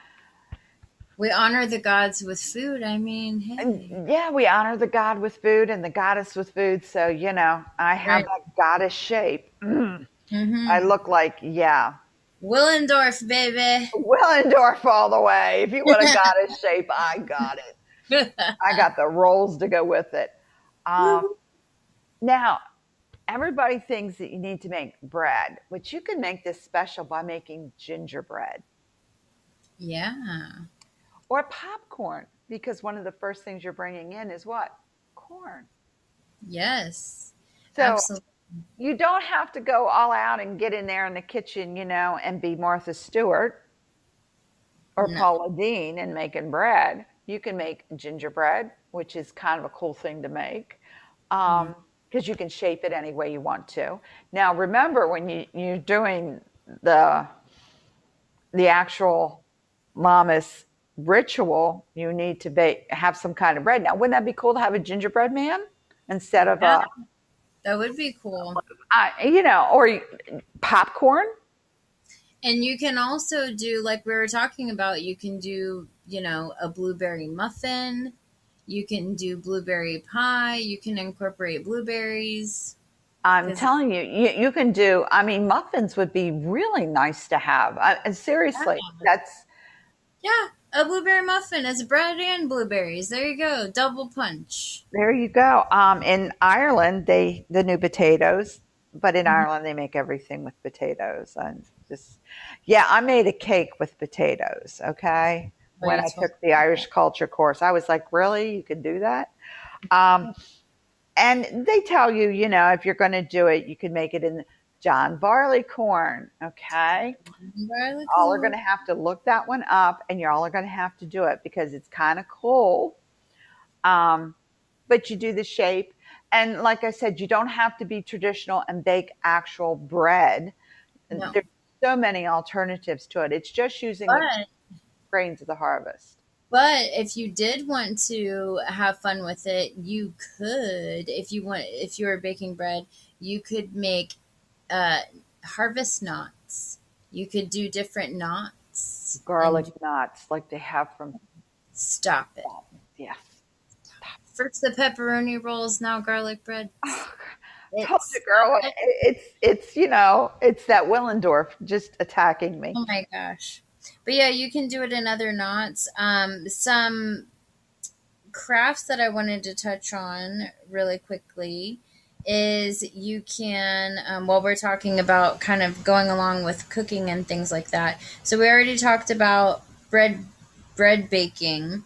[SPEAKER 2] We honor the gods with food. I mean, hey.
[SPEAKER 1] yeah, we honor the god with food and the goddess with food. So, you know, I have
[SPEAKER 2] Right.
[SPEAKER 1] that goddess shape. [clears throat] Mm.
[SPEAKER 2] Mhm.
[SPEAKER 1] I look like, yeah,
[SPEAKER 2] Willendorf, baby.
[SPEAKER 1] Willendorf all the way. If you want to got [laughs] a shape, I got it. I [laughs] got the rolls to go with it. Um, now, everybody thinks that you need to make bread, but you can make this special by making gingerbread.
[SPEAKER 2] yeah.
[SPEAKER 1] or popcorn because one of the first things you're bringing in is what corn
[SPEAKER 2] Yes.
[SPEAKER 1] so
[SPEAKER 2] Absolutely.
[SPEAKER 1] You don't have to go all out and get in there in the kitchen you know and be martha stewart or
[SPEAKER 2] No.
[SPEAKER 1] paula deen and making bread you can make gingerbread which is kind of a cool thing to make um, because you can shape it any way you want to now remember when you, you're doing the the actual Lammas ritual, you need to bake, have some kind of bread. Now, wouldn't that be cool to have a gingerbread man instead of
[SPEAKER 2] Yeah.
[SPEAKER 1] a,
[SPEAKER 2] That would be cool.
[SPEAKER 1] uh, you know, or popcorn?
[SPEAKER 2] And you can also do, like we were talking about, you can do, you know, a blueberry muffin. You can do blueberry pie. You can incorporate blueberries.
[SPEAKER 1] I'm telling you, you, you can do. I mean, muffins would be really nice to have. I, and seriously, that's
[SPEAKER 2] Yeah, a blueberry muffin as bread and blueberries. There you go. Double punch.
[SPEAKER 1] there. You go. Um, in Ireland, they the new potatoes, but in
[SPEAKER 2] Mhm.
[SPEAKER 1] Ireland they make everything with potatoes. And just, yeah, I made a cake with potatoes. Okay, when I took the Irish culture course, I was like, really, you could do that? Um, and they tell you, you know, if you're going to do it, you can make it in John Barleycorn. Okay.
[SPEAKER 2] Garlic
[SPEAKER 1] all are going to have to look that one up and you're all are going to have to do it because it's kind of cool um, but you do the shape and like i said you don't have to be traditional and bake actual bread
[SPEAKER 2] No.
[SPEAKER 1] there's so many alternatives to it. It's just using
[SPEAKER 2] but,
[SPEAKER 1] the grains of the harvest.
[SPEAKER 2] But if you did want to have fun with it, you could. If you want, if you were baking bread, you could make uh, harvest knots. You could do different knots.
[SPEAKER 1] Garlic knots, like they have from.
[SPEAKER 2] Stop it.
[SPEAKER 1] Yeah.
[SPEAKER 2] First the pepperoni rolls, now garlic bread. [laughs]
[SPEAKER 1] Oh, told you, girl. [laughs] It's it's you know it's that Willendorf just attacking me.
[SPEAKER 2] Oh my gosh! But yeah, you can do it in other knots. Um, some crafts that I wanted to touch on really quickly is you can um, while we're talking about kind of going along with cooking and things like that. So we already talked about bread bread baking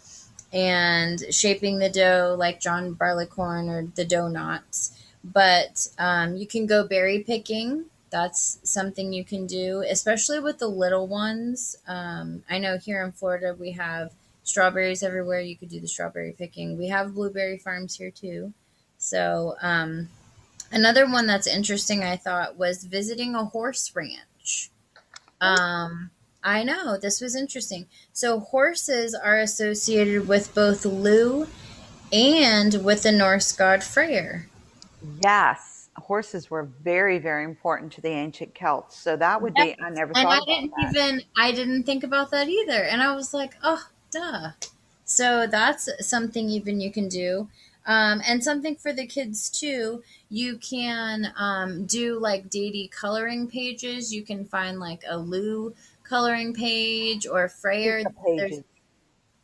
[SPEAKER 2] and shaping the dough like John Barleycorn or the dough knots. But um, you can go berry picking. That's something you can do, especially with the little ones. Um, I know here in Florida we have strawberries everywhere. You could do the strawberry picking. We have blueberry farms here too. So, um, another one that's interesting, I thought, was visiting a horse ranch. Um, I know this was interesting. So horses are associated with both Lugh and with the Norse god Freyr.
[SPEAKER 1] Yes, horses were very, very important to the ancient Celts. So that would yes. be I never.
[SPEAKER 2] And
[SPEAKER 1] I
[SPEAKER 2] didn't
[SPEAKER 1] that.
[SPEAKER 2] even I didn't think about that either. And I was like, oh, duh. So that's something even you can do. Um, and something for the kids too. You can um, do like deity coloring pages. You can find like a Lugh coloring page or Freyr.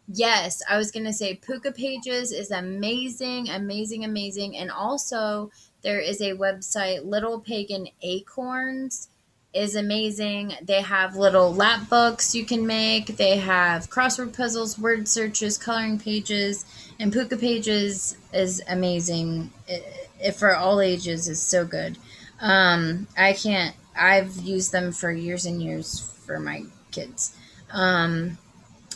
[SPEAKER 2] Yes, I was going to say Pooka Pages is amazing, amazing, amazing. And also, there is a website, Little Pagan Acorns, is amazing. They have little lap books you can make, they have crossword puzzles, word searches, coloring pages, and Pooka Pages is amazing. It, it, for all ages, is so good. Um, I can't, I've used them for years and years for my kids. Um,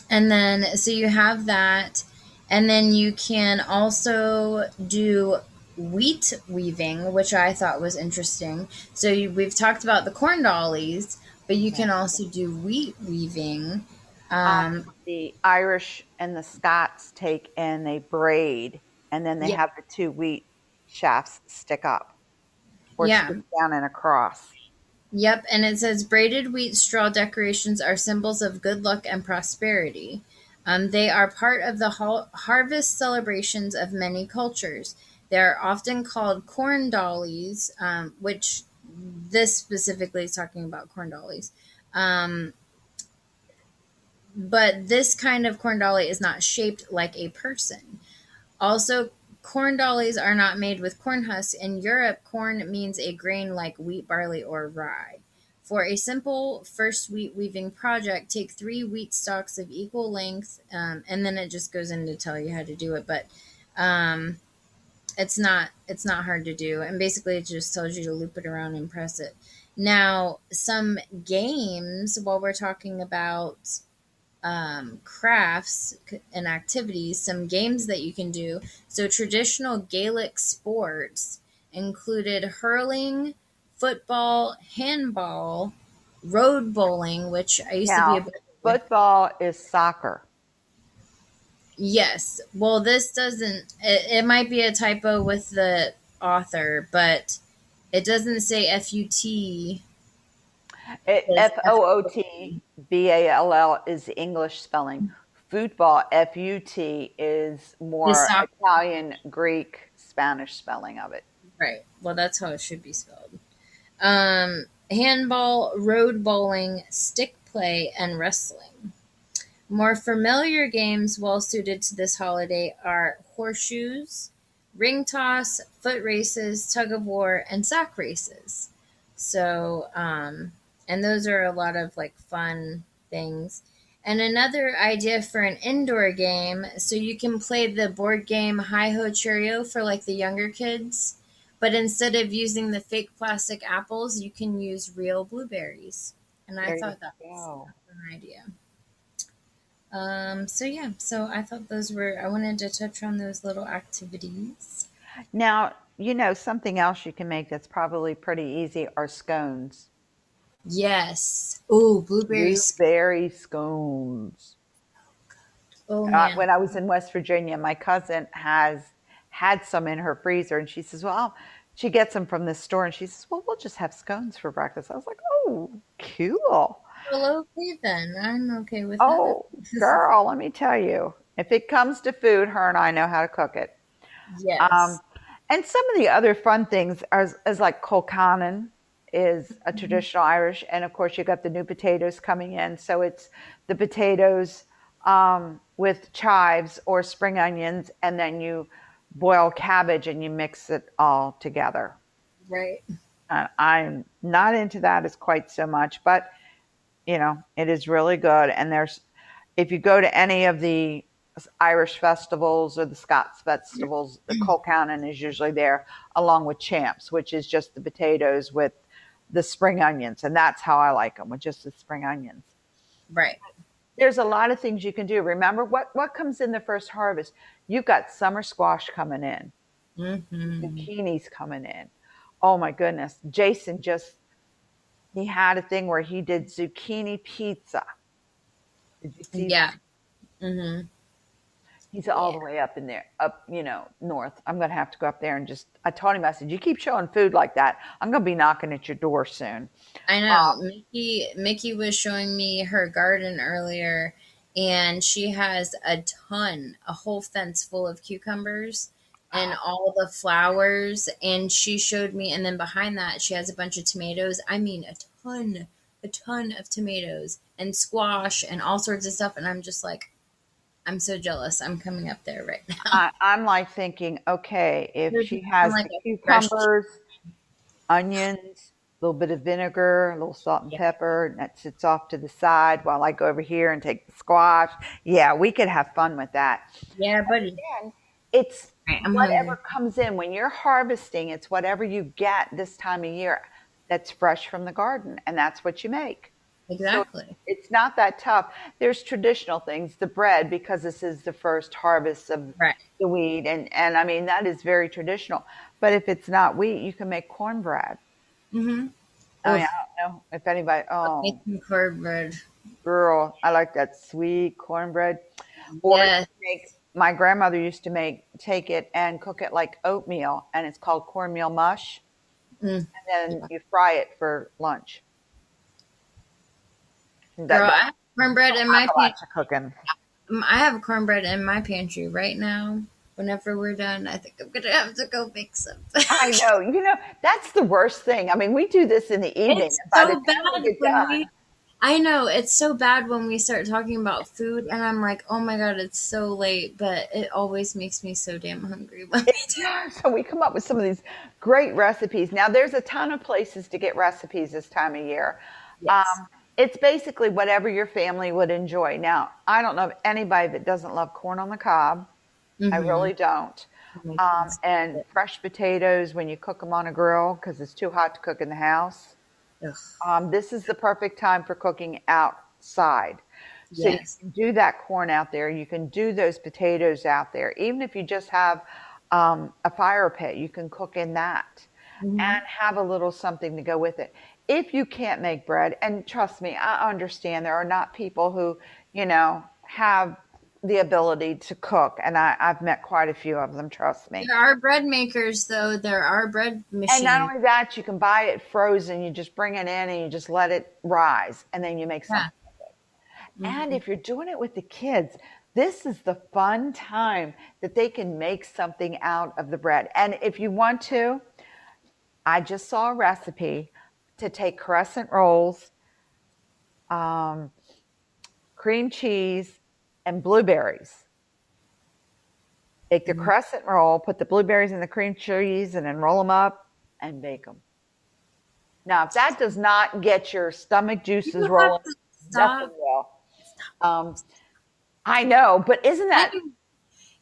[SPEAKER 2] and then, so you have that. And then you can also do wheat weaving, which I thought was interesting. So you, we've talked about the corn dollies, but you can also do wheat weaving. Um,
[SPEAKER 1] um, the Irish and the Scots take and they braid, and then they yeah. have the two wheat shafts stick up or yeah. stick down and across.
[SPEAKER 2] Yep, and it says braided wheat straw decorations are symbols of good luck and prosperity. Um, they are part of the ha- harvest celebrations of many cultures. They are often called corn dollies, um, which this specifically is talking about corn dollies. Um, but this kind of corn dolly is not shaped like a person. Also, Corn dollies are not made with corn husks. In Europe, corn means a grain like wheat, barley, or rye. For a simple first wheat weaving project, take three wheat stalks of equal length, um, and then it just goes in to tell you how to do it. But um, it's not it's not hard to do, and basically it just tells you to loop it around and press it. Now, some games while we're talking about um, crafts and activities, some games that you can do. So, traditional Gaelic sports included hurling, football, handball, road bowling, which I used now, to be a
[SPEAKER 1] football is soccer.
[SPEAKER 2] Yes. Well, this doesn't, it, it might be a typo with the author, but it doesn't say F U T
[SPEAKER 1] F O O T B A L L is the English spelling. Football, F U T, is more Italian, Greek, Spanish spelling of it.
[SPEAKER 2] Right. Well, that's how it should be spelled. Um, handball, road bowling, stick play, and wrestling. More familiar games well suited to this holiday are horseshoes, ring toss, foot races, tug of war, and sack races. So, um, and those are a lot of like fun things. And another idea for an indoor game, so you can play the board game Hi Ho Cherry-O for like the younger kids, but instead of using the fake plastic apples, you can use real blueberries. And I thought that was an idea. Um, so yeah, so I thought those were. I wanted to touch on those little activities.
[SPEAKER 1] Now you know something else you can make that's probably pretty easy are scones.
[SPEAKER 2] Yes. Oh, blueberry.
[SPEAKER 1] Blueberry scones.
[SPEAKER 2] Oh
[SPEAKER 1] Uh,
[SPEAKER 2] man.
[SPEAKER 1] when I was in West Virginia, my cousin has had some in her freezer, and she says, "Well, she gets them from this store," and she says, "Well, we'll just have scones for breakfast." I was like, "Oh, cool!
[SPEAKER 2] Well, okay then. I'm okay with
[SPEAKER 1] Oh,
[SPEAKER 2] that.
[SPEAKER 1] girl, let me tell you, if it comes to food, her and I know how to cook it."
[SPEAKER 2] yes.
[SPEAKER 1] Um, and some of the other fun things are is like colcannon is a traditional Irish, and of course you got the new potatoes coming in. So it's the potatoes um, with chives or spring onions, and then you boil cabbage and you mix it all together.
[SPEAKER 2] right.
[SPEAKER 1] Uh, I'm not into that as quite so much, but you know it is really good. And there's if you go to any of the Irish festivals or the Scots festivals, the colcannon is usually there along with champs, which is just the potatoes with the spring onions, and that's how I like them with just the spring onions.
[SPEAKER 2] Right.
[SPEAKER 1] There's a lot of things you can do. Remember what what comes in the first harvest? You've got summer squash coming in,
[SPEAKER 2] hmm
[SPEAKER 1] zucchini's coming in. Oh my goodness. Jason just he had a thing where he did zucchini pizza. Did you see
[SPEAKER 2] Yeah.
[SPEAKER 1] that?
[SPEAKER 2] hmm
[SPEAKER 1] He's all
[SPEAKER 2] Yeah.
[SPEAKER 1] the way up in there, up, you know, north. I'm gonna have to go up there and just I told him, I said, You keep showing food like that, I'm gonna be knocking at your door soon.
[SPEAKER 2] I know.
[SPEAKER 1] Um,
[SPEAKER 2] Mickey Mickey was showing me her garden earlier and she has a ton, a whole fence full of cucumbers and all the flowers and she showed me and then behind that she has a bunch of tomatoes. I mean a ton, a ton of tomatoes and squash and all sorts of stuff and I'm just like I'm so jealous. I'm coming up there right now.
[SPEAKER 1] I, I'm like thinking, okay, if
[SPEAKER 2] There's
[SPEAKER 1] she has
[SPEAKER 2] like
[SPEAKER 1] cucumbers, onions, a little bit of vinegar, a little salt and
[SPEAKER 2] Yeah.
[SPEAKER 1] pepper, and that sits off to the side while I go over here and take the squash. Yeah, we could have fun with that.
[SPEAKER 2] Yeah, buddy.
[SPEAKER 1] Again, it's
[SPEAKER 2] Right,
[SPEAKER 1] whatever
[SPEAKER 2] hungry.
[SPEAKER 1] comes in when you're harvesting. It's whatever you get this time of year that's fresh from the garden, and that's what you make.
[SPEAKER 2] Exactly.
[SPEAKER 1] It's not that tough. There's traditional things, the bread, because this is the first harvest of
[SPEAKER 2] Right.
[SPEAKER 1] the wheat, and and I mean that is very traditional. But if it's not wheat, you can make cornbread.
[SPEAKER 2] Mm-hmm.
[SPEAKER 1] I mean, I don't know if anybody. Oh,
[SPEAKER 2] Making cornbread.
[SPEAKER 1] girl, I like that sweet cornbread. Or
[SPEAKER 2] Yes.
[SPEAKER 1] make my grandmother used to make take it and cook it like oatmeal, and it's called cornmeal mush,
[SPEAKER 2] Mm.
[SPEAKER 1] and then you fry it for lunch. That,
[SPEAKER 2] Girl, I have cornbread in my pantry.
[SPEAKER 1] cooking.
[SPEAKER 2] I have cornbread in my pantry right now. Whenever we're done, I think I'm gonna have to go make some.
[SPEAKER 1] I know. You know, that's the worst thing. I mean, we do this in the [laughs] evening.
[SPEAKER 2] It's so bad when
[SPEAKER 1] done-
[SPEAKER 2] we. I know it's so bad when we start talking about food, and I'm like, oh my god, it's so late. But it always makes me so damn hungry. When we do.
[SPEAKER 1] so we come up with some of these great recipes. Now, there's a ton of places to get recipes this time of year.
[SPEAKER 2] Yes.
[SPEAKER 1] Um, it's basically whatever your family would enjoy. Now, I don't know of anybody that doesn't love corn on the cob. I
[SPEAKER 2] Mhm.
[SPEAKER 1] really don't. Um, and fresh potatoes when you cook them on a grill because it's too hot to cook in the house. Um, this is the perfect time for cooking outside. So
[SPEAKER 2] Yes.
[SPEAKER 1] you can do that corn out there. You can do those potatoes out there. Even if you just have um, a fire pit, you can cook in that
[SPEAKER 2] Mhm.
[SPEAKER 1] and have a little something to go with it. If you can't make bread, and trust me, I understand there are not people who, you know, have the ability to cook. And I, I've met quite a few of them, trust me.
[SPEAKER 2] There are bread makers, though. There are bread machines.
[SPEAKER 1] And not only that, you can buy it frozen. You just bring it in and you just let it rise, and then you make something it. And if you're doing it with the kids, this is the fun time that they can make something out of the bread. And if you want to, I just saw a recipe to take crescent rolls, um, cream cheese, and blueberries. Take the crescent roll, put the blueberries in the cream cheese, and then roll them up and bake them. Now, if that does not get your stomach juices
[SPEAKER 2] You
[SPEAKER 1] rolling, nothing will. Um, I know, but isn't that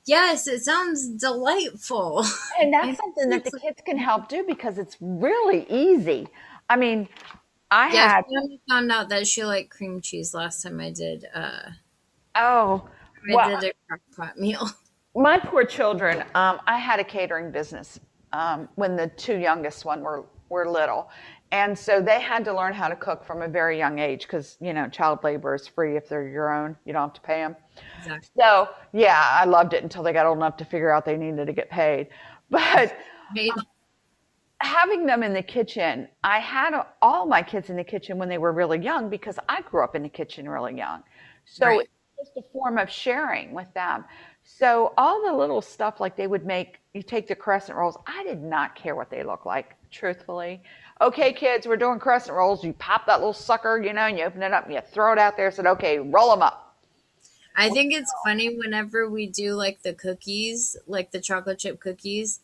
[SPEAKER 2] Yes, it sounds delightful. [laughs]
[SPEAKER 1] and that's something that the kids can help do because it's really easy. I mean, I
[SPEAKER 2] Yeah,
[SPEAKER 1] had
[SPEAKER 2] I found out that she liked cream cheese last time I did. Uh,
[SPEAKER 1] oh
[SPEAKER 2] I
[SPEAKER 1] well,
[SPEAKER 2] did a crock pot meal.
[SPEAKER 1] my poor children. Um, I had a catering business um, when the two youngest one were were little, And so they had to learn how to cook from a very young age because, you know, child labor is free if they're your own. You don't have to pay them. Exactly. So, yeah, I loved it until they got old enough to figure out they needed to get paid. [laughs] But having them in the kitchen, I had all my kids in the kitchen when they were really young because I grew up in the kitchen really young. So right. Just a form of sharing with them. So all the little stuff like they would make, you take the crescent rolls. I did not care what they look like, truthfully. Okay, kids, we're doing crescent rolls. You pop that little sucker, you know, and you open it up and you throw it out there. Said, okay, roll them up.
[SPEAKER 2] I think it's funny whenever we do like the cookies, like the chocolate chip cookies,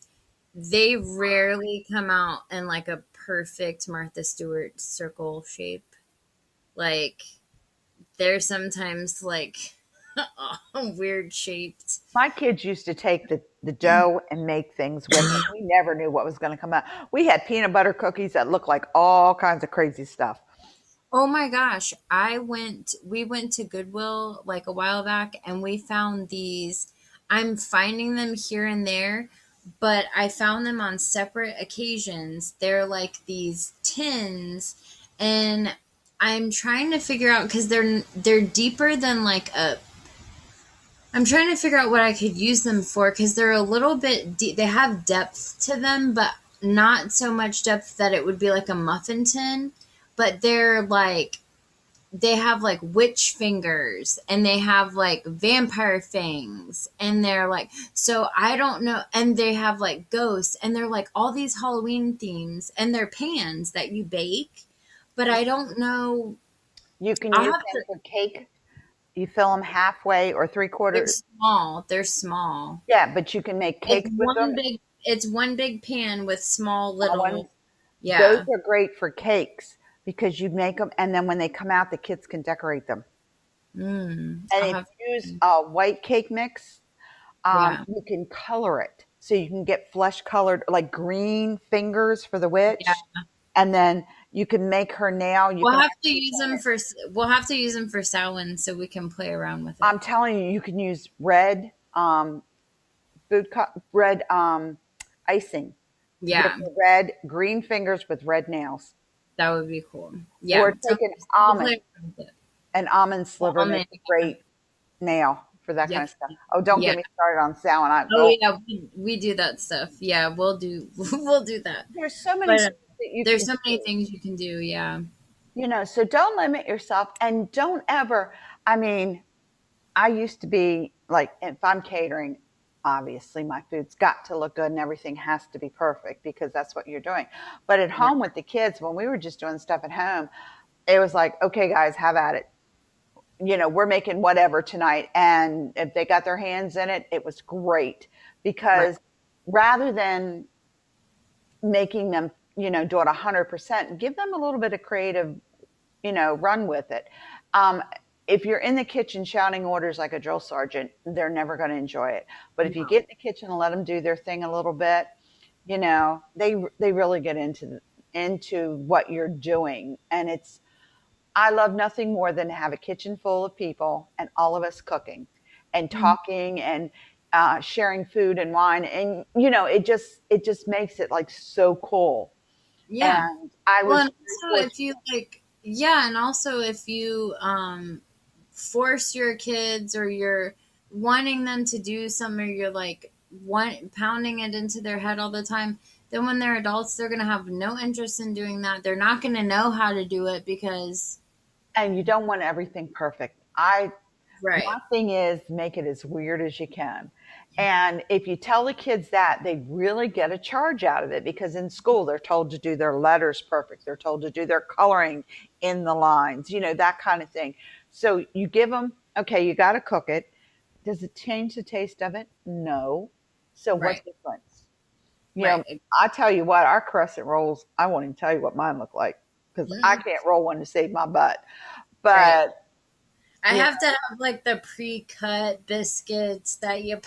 [SPEAKER 2] they rarely come out in like a perfect Martha Stewart circle shape. Like they're sometimes like [laughs] weird shaped.
[SPEAKER 1] My kids used to take the, the dough and make things with it. We never knew what was going to come out. We had peanut butter cookies that looked like all kinds of crazy stuff.
[SPEAKER 2] Oh my gosh. I went, we went to Goodwill like a while back and we found these. I'm finding them here and there, but I found them on separate occasions. They're like these tins and I'm trying to figure out because they're they're deeper than like a I'm trying to figure out what I could use them for because they're a little bit deep. They have depth to them, but not so much depth that it would be like a muffin tin. But they're like, they have like witch fingers and they have like vampire fangs and they're like, so I don't know. And they have like ghosts and they're like all these Halloween themes and they're pans that you bake. But I don't know.
[SPEAKER 1] You can use them for cake you fill them halfway or three quarters.
[SPEAKER 2] They're small. They're small.
[SPEAKER 1] Yeah, but you can make cakes
[SPEAKER 2] it's
[SPEAKER 1] with them.
[SPEAKER 2] Big, it's one big pan with small little. yeah,
[SPEAKER 1] those are great for cakes because you make them, and then when they come out, the kids can decorate them.
[SPEAKER 2] Mm,
[SPEAKER 1] and if you use a white cake mix, um, yeah. you can color it so you can get flesh colored, like green fingers for the witch, yeah. and then you can make her nail. You
[SPEAKER 2] we'll have to use them for. We'll have to use them for Samhain so we can play around with it.
[SPEAKER 1] I'm telling you, you can use red, um, food co- red um, icing.
[SPEAKER 2] Yeah,
[SPEAKER 1] red green fingers with red nails.
[SPEAKER 2] That would be cool. Yeah,
[SPEAKER 1] or take an almond, an almond sliver almond. makes a great nail for that kind of stuff. Oh, don't yeah. get me started on Samhain. I,
[SPEAKER 2] oh, oh yeah, we, we, do that stuff. Yeah, we'll do [laughs] we'll do that.
[SPEAKER 1] There's so many. But,
[SPEAKER 2] there's so many do. things you can do. Yeah.
[SPEAKER 1] You know, so don't limit yourself and don't ever, I mean, I used to be like, if I'm catering, obviously my food's got to look good and everything has to be perfect because that's what you're doing. But at home with the kids, when we were just doing stuff at home, it was like, okay, guys, have at it. You know, we're making whatever tonight. And if they got their hands in it, it was great because right. rather than making them you know, do it 100%, give them a little bit of creative, you know, run with it. Um, if you're in the kitchen shouting orders like a drill sergeant, they're never going to enjoy it. But if you get in the kitchen and let them do their thing a little bit, you know, they they really get into into what you're doing, and it's. I love nothing more than to have a kitchen full of people and all of us cooking and mm-hmm. talking mm-hmm. and uh, sharing food and wine, and you know, it just it just makes it like so cool
[SPEAKER 2] yeah. And I was. Well, and also if you like, yeah, and also if you um, force your kids or you're wanting them to do something, or you're like one pounding it into their head all the time, then when they're adults, they're going to have no interest in doing that. They're not going to know how to do it because.
[SPEAKER 1] And you don't want everything perfect. I.
[SPEAKER 2] Right.
[SPEAKER 1] My thing is make it as weird as you can. And if you tell the kids that, they really get a charge out of it because in school they're told to do their letters perfect. They're told to do their coloring in the lines, you know, that kind of thing. So you give them, okay, you got to cook it. Does it change the taste of it? No. So right. what difference? You right. know, I tell you what, our crescent rolls, I won't even tell you what mine look like because mm. I can't roll one to save my butt. But right.
[SPEAKER 2] I have to have like the pre-cut biscuits that you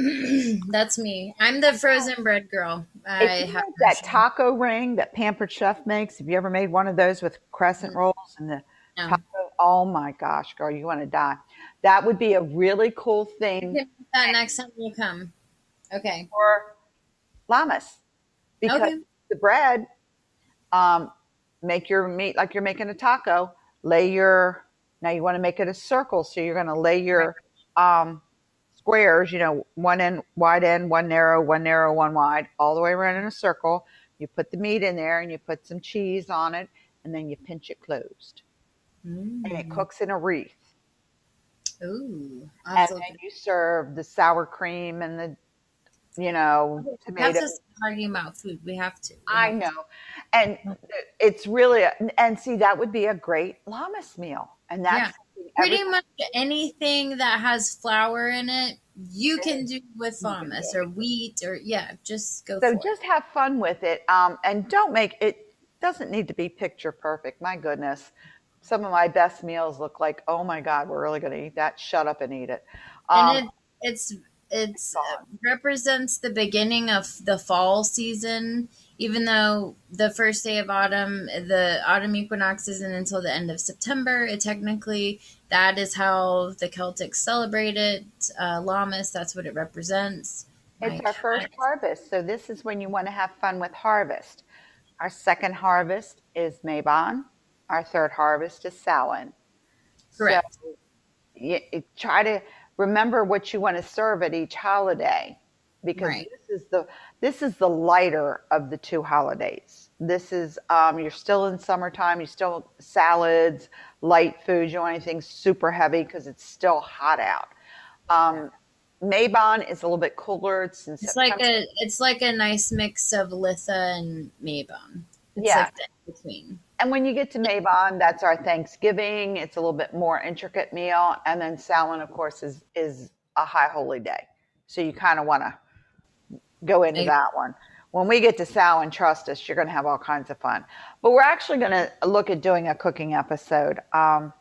[SPEAKER 2] [clears throat] That's me. I'm the frozen bread girl. I
[SPEAKER 1] have that taco ring that Pampered Chef makes. Have you ever made one of those with crescent rolls and the no. taco? Oh my gosh, girl, you want to die. That would be a really cool thing.
[SPEAKER 2] That next time you come. Okay.
[SPEAKER 1] For Lammas. Because okay. the bread Um, make your meat like you're making a taco. Lay your now you want to make it a circle, so you're going to lay your um, squares. You know, one end wide end, one narrow, one narrow, one wide, all the way around in a circle. You put the meat in there, and you put some cheese on it, and then you pinch it closed,
[SPEAKER 2] Mm.
[SPEAKER 1] and it cooks in a wreath.
[SPEAKER 2] Ooh,
[SPEAKER 1] And
[SPEAKER 2] absolutely.
[SPEAKER 1] then you serve the sour cream and the, you know,
[SPEAKER 2] That's
[SPEAKER 1] tomato.
[SPEAKER 2] us talking about food. We have to. We
[SPEAKER 1] I
[SPEAKER 2] have to.
[SPEAKER 1] know. And it's really, and see, that would be a great Lammas meal. And that's
[SPEAKER 2] Pretty much anything that has flour in it, you can do with
[SPEAKER 1] You can
[SPEAKER 2] hummus
[SPEAKER 1] do
[SPEAKER 2] or wheat or yeah, just go
[SPEAKER 1] so just have fun with it. Um, and don't make it, doesn't need to be picture perfect. My goodness. Some of my best meals look like, oh my God, we're really going to eat that. Shut up and eat it.
[SPEAKER 2] it.
[SPEAKER 1] Um,
[SPEAKER 2] And it, it's it's
[SPEAKER 1] gone.
[SPEAKER 2] represents the beginning of the fall season. Even though the first day of autumn, the autumn equinox isn't until the end of September, it technically that is how the Celtics celebrate it. Uh, Lammas, that's what it represents.
[SPEAKER 1] It's
[SPEAKER 2] My
[SPEAKER 1] our first harvest, so this is when you want to have fun with harvest. Our second harvest is Mabon. Our third harvest is Samhain.
[SPEAKER 2] Correct.
[SPEAKER 1] So you, you try to remember what you want to serve at each holiday, because
[SPEAKER 2] Right.
[SPEAKER 1] this is the this is the lighter of the two holidays. This is um, you're still in summertime. You still salads, light foods. You don't want anything super heavy because it's still hot out. Um, Mabon is a little bit cooler. It's
[SPEAKER 2] It's like a it's like a nice mix of Litha and Mabon. It's
[SPEAKER 1] Yeah.
[SPEAKER 2] like the between.
[SPEAKER 1] And when you get to Mabon, that's our Thanksgiving. It's a little bit more intricate meal, and then Samhain, of course, is is a high holy day. So you kind of want to go into that one. When we get to Samhain, trust us, you're going to have all kinds of fun. But we're actually going to look at doing a cooking episode. Um,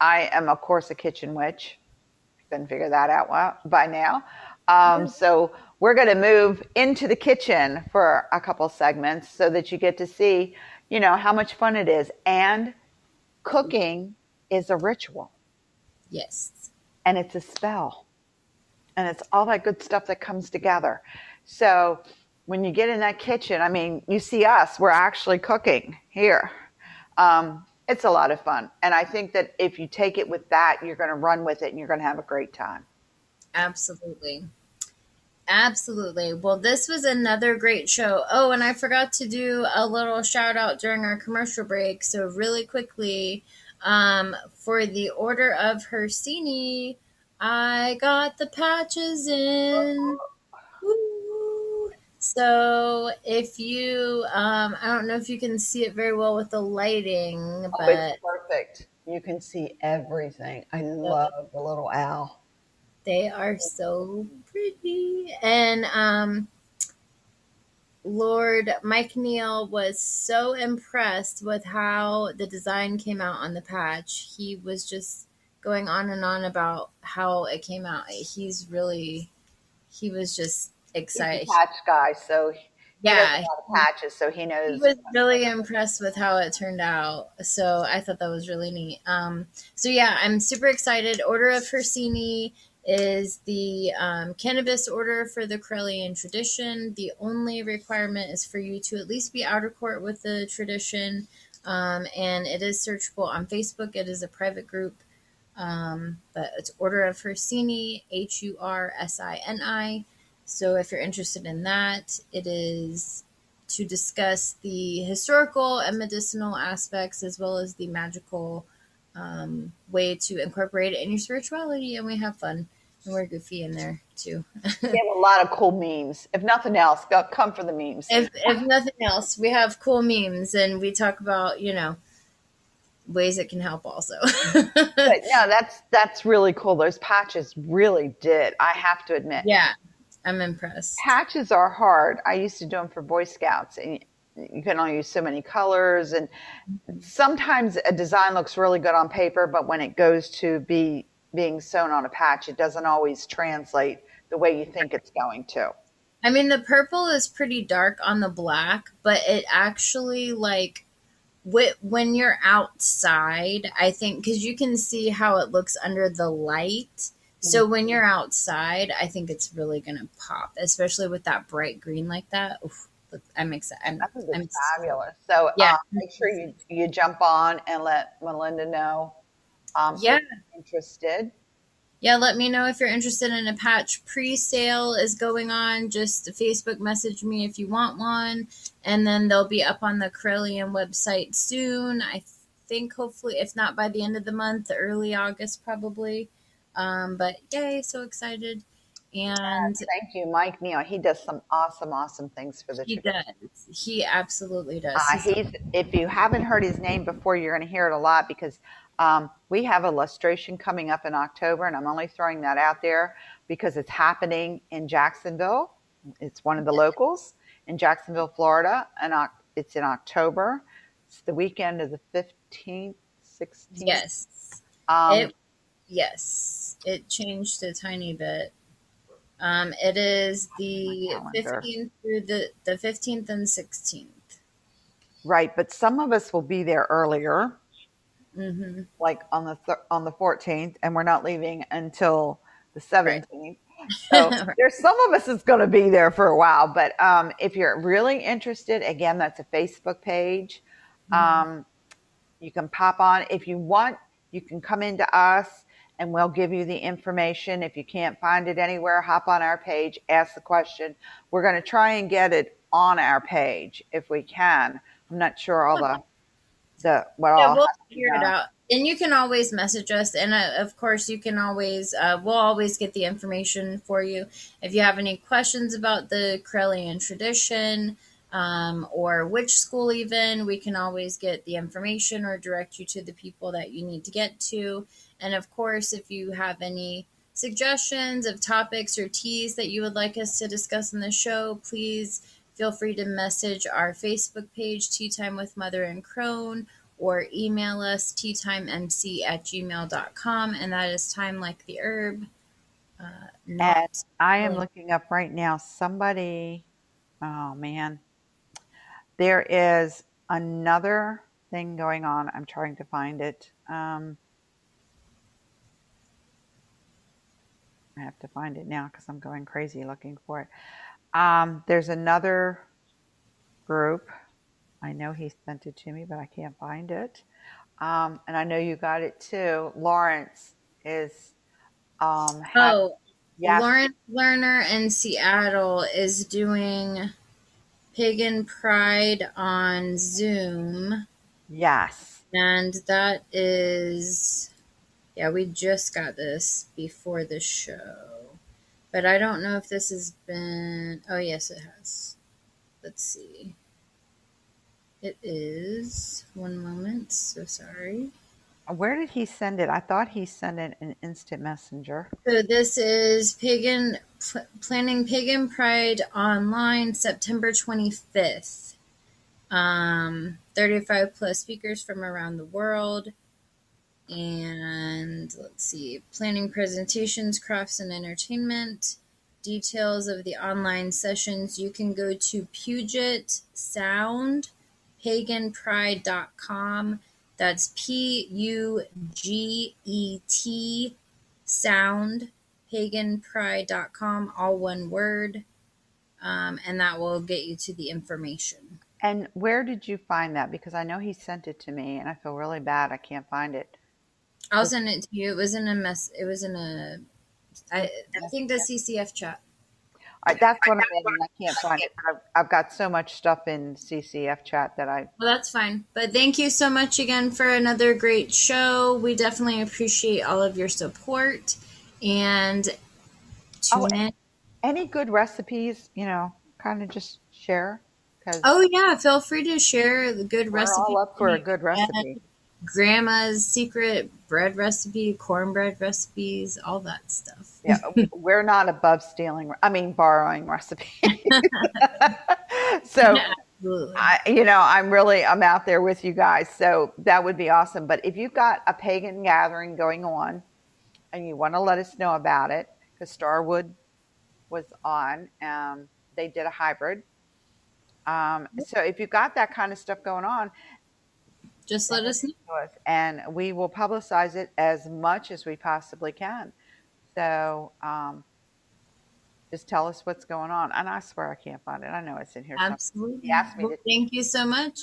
[SPEAKER 1] I am, of course, a kitchen witch. Couldn't figure that out well, by now. Um, so we're going to move into the kitchen for a couple segments so that you get to see, you know, how much fun it is. And cooking is a ritual
[SPEAKER 2] Yes.
[SPEAKER 1] and it's a spell and it's all that good stuff that comes together. So when you get in that kitchen, I mean, you see us, we're actually cooking here. Um, it's a lot of fun. And I think that if you take it with that, you're going to run with it and you're going to have a great time.
[SPEAKER 2] Absolutely. Absolutely. Well, this was another great show. Oh, and I forgot to do a little shout out during our commercial break. So, really quickly, um, for the Order of Hursini, I got the patches in. So, if you, um, I don't know if you can see it very well with the lighting, but
[SPEAKER 1] Oh, perfect. You can see everything. I love the little owl.
[SPEAKER 2] They are so pretty. And um, Lord Mike Neal was so impressed with how the design came out on the patch. He was just going on and on about how it came out. He's really, he was just excited.
[SPEAKER 1] a patch guy, so
[SPEAKER 2] Yeah,
[SPEAKER 1] a lot of patches, so he knows.
[SPEAKER 2] he was really impressed with how it turned out. So I thought that was really neat. Um, so yeah, I'm super excited. Order of Hursini is the um, cannabis order for the Correllian tradition. The only requirement is for you to at least be out of court with the tradition. Um, and it is searchable on Facebook. It is a private group. Um, but it's Order of Hursini, H U R S I N I. So if you're interested in that, it is to discuss the historical and medicinal aspects as well as the magical um, way to incorporate it in your spirituality. And we have fun and we're goofy in there too.
[SPEAKER 1] We have a lot of cool memes. If nothing else, come for the memes.
[SPEAKER 2] if, if nothing else, we have cool memes and we talk about, you know, ways it can help also. [laughs]
[SPEAKER 1] but no, that's that's really cool. Those patches really did. I have to admit.
[SPEAKER 2] yeah, I'm impressed.
[SPEAKER 1] Patches are hard. I used to do them for Boy Scouts, and you can only use so many colors. And sometimes a design looks really good on paper, but when it goes to be being sewn on a patch, it doesn't always translate the way you think it's going to.
[SPEAKER 2] I mean, the purple is pretty dark on the black, but it actually like wh- when you're outside, I think because you can see how it looks under the light. So when you're outside, I think it's really gonna pop, especially with that bright green like that. Oof, I'm excited. I'm,
[SPEAKER 1] That would be
[SPEAKER 2] I'm
[SPEAKER 1] fabulous. So
[SPEAKER 2] Yeah.
[SPEAKER 1] um, make sure you, you jump on and let Mylinda know. Um, if
[SPEAKER 2] Yeah.
[SPEAKER 1] you're interested.
[SPEAKER 2] Yeah, let me know if you're interested in a patch. Pre-sale is going on. Just Facebook message me if you want one, and then they'll be up on the Correllian website soon. I think hopefully, if not by the end of the month, early August probably. Um, but yay, so excited! And
[SPEAKER 1] Thank you, Mike Neal. He does some awesome, awesome things for the
[SPEAKER 2] he
[SPEAKER 1] tradition.
[SPEAKER 2] does. He absolutely does.
[SPEAKER 1] Uh,
[SPEAKER 2] He's-
[SPEAKER 1] he's if you haven't heard his name before, you're going to hear it a lot because um, we have a lustration coming up in October, and I'm only throwing that out there because it's happening in Jacksonville. It's one of the locals in Jacksonville, Florida, and it's in October. It's the weekend of the 15th, 16th.
[SPEAKER 2] yes.
[SPEAKER 1] Um,
[SPEAKER 2] it yes it changed a tiny bit um it is the
[SPEAKER 1] Oh calendar.
[SPEAKER 2] 15th through the the 15th and 16th
[SPEAKER 1] right, but some of us will be there earlier.
[SPEAKER 2] mm-hmm.
[SPEAKER 1] like on the th- on the 14th, and we're not leaving until the 17th. So [laughs]
[SPEAKER 2] Right.
[SPEAKER 1] there's some of us that's going to be there for a while. But um, if you're really interested, again, that's a Facebook page. Um, you can pop on if you want. You can come into us, and we'll give you the information. If you can't find it anywhere, hop on our page, ask the question. We're going to try and get it on our page if we can. I'm not sure all the the what
[SPEAKER 2] yeah
[SPEAKER 1] all.
[SPEAKER 2] we'll
[SPEAKER 1] has to be
[SPEAKER 2] figure it out and you can always message us and uh, of course you can always uh, we'll always get the information for you if you have any questions about the Correllian tradition um, or which school even we can always get the information or direct you to the people that you need to get to and of course if you have any suggestions of topics or teas that you would like us to discuss in the show please feel free to message our facebook page tea thyme with mother and crone or email us teathymemc at gmail.com and that is time like the herb uh,
[SPEAKER 1] And I am looking up right now. Somebody, oh man, there is another thing going on. I'm trying to find it. Um, I have to find it now because I'm going crazy looking for it. Um, there's another group. I know he sent it to me, but I can't find it. Um, and I know you got it too. Lawrence is. Um, ha-
[SPEAKER 2] oh
[SPEAKER 1] yes,
[SPEAKER 2] Lawrence Lerner in Seattle is doing Pagan Pride on Zoom.
[SPEAKER 1] yes.
[SPEAKER 2] And that is, yeah, we just got this before the show. But I don't know if this has been, oh, yes, it has. Let's see. It is, one moment, so sorry.
[SPEAKER 1] Where did he send it? I thought he sent it in instant messenger.
[SPEAKER 2] So this is Pagan pl- planning Pagan Pride online September 25th. Um, 35 plus speakers from around the world. And let's see, planning presentations, crafts, and entertainment. Details of the online sessions. You can go to Puget Sound, paganpride.com. That's P U G E T sound, paganpride.com, all one word. Um, and that will get you to the information.
[SPEAKER 1] And where did you find that? Because I know he sent it to me, and I feel really bad. I can't find it.
[SPEAKER 2] I'll send it to you. It was in a mess. It was in a, I, I think the CCF chat.
[SPEAKER 1] Right, that's what I meant, and I can't find it. I've, I've got so much stuff in CCF chat that I.
[SPEAKER 2] Well, that's fine. But thank you so much again for another great show. We definitely appreciate all of your support and oh, tune
[SPEAKER 1] Oh,
[SPEAKER 2] in.
[SPEAKER 1] Any good recipes, you know, kind of just share because
[SPEAKER 2] Oh yeah, feel free to share the good
[SPEAKER 1] all up for a good recipe.
[SPEAKER 2] Grandma's secret bread recipe, cornbread recipes, all that stuff.
[SPEAKER 1] Yeah, [laughs] we're not above stealing. I mean, borrowing recipes. [laughs] so.
[SPEAKER 2] Absolutely.
[SPEAKER 1] I, you know, I'm really, I'm out there with you guys. So that would be awesome. But if you've got a pagan gathering going on and you want to let us know about it, because Starwood was on, um, they did a hybrid. Um, so if you've got that kind of stuff going on,
[SPEAKER 2] Just let us know.
[SPEAKER 1] and we will publicize it as much as we possibly can. So, um, just tell us what's going on. And I swear I can't find it. I know it's in here.
[SPEAKER 2] Absolutely.
[SPEAKER 1] He asked me
[SPEAKER 2] well,
[SPEAKER 1] to-
[SPEAKER 2] thank you so much.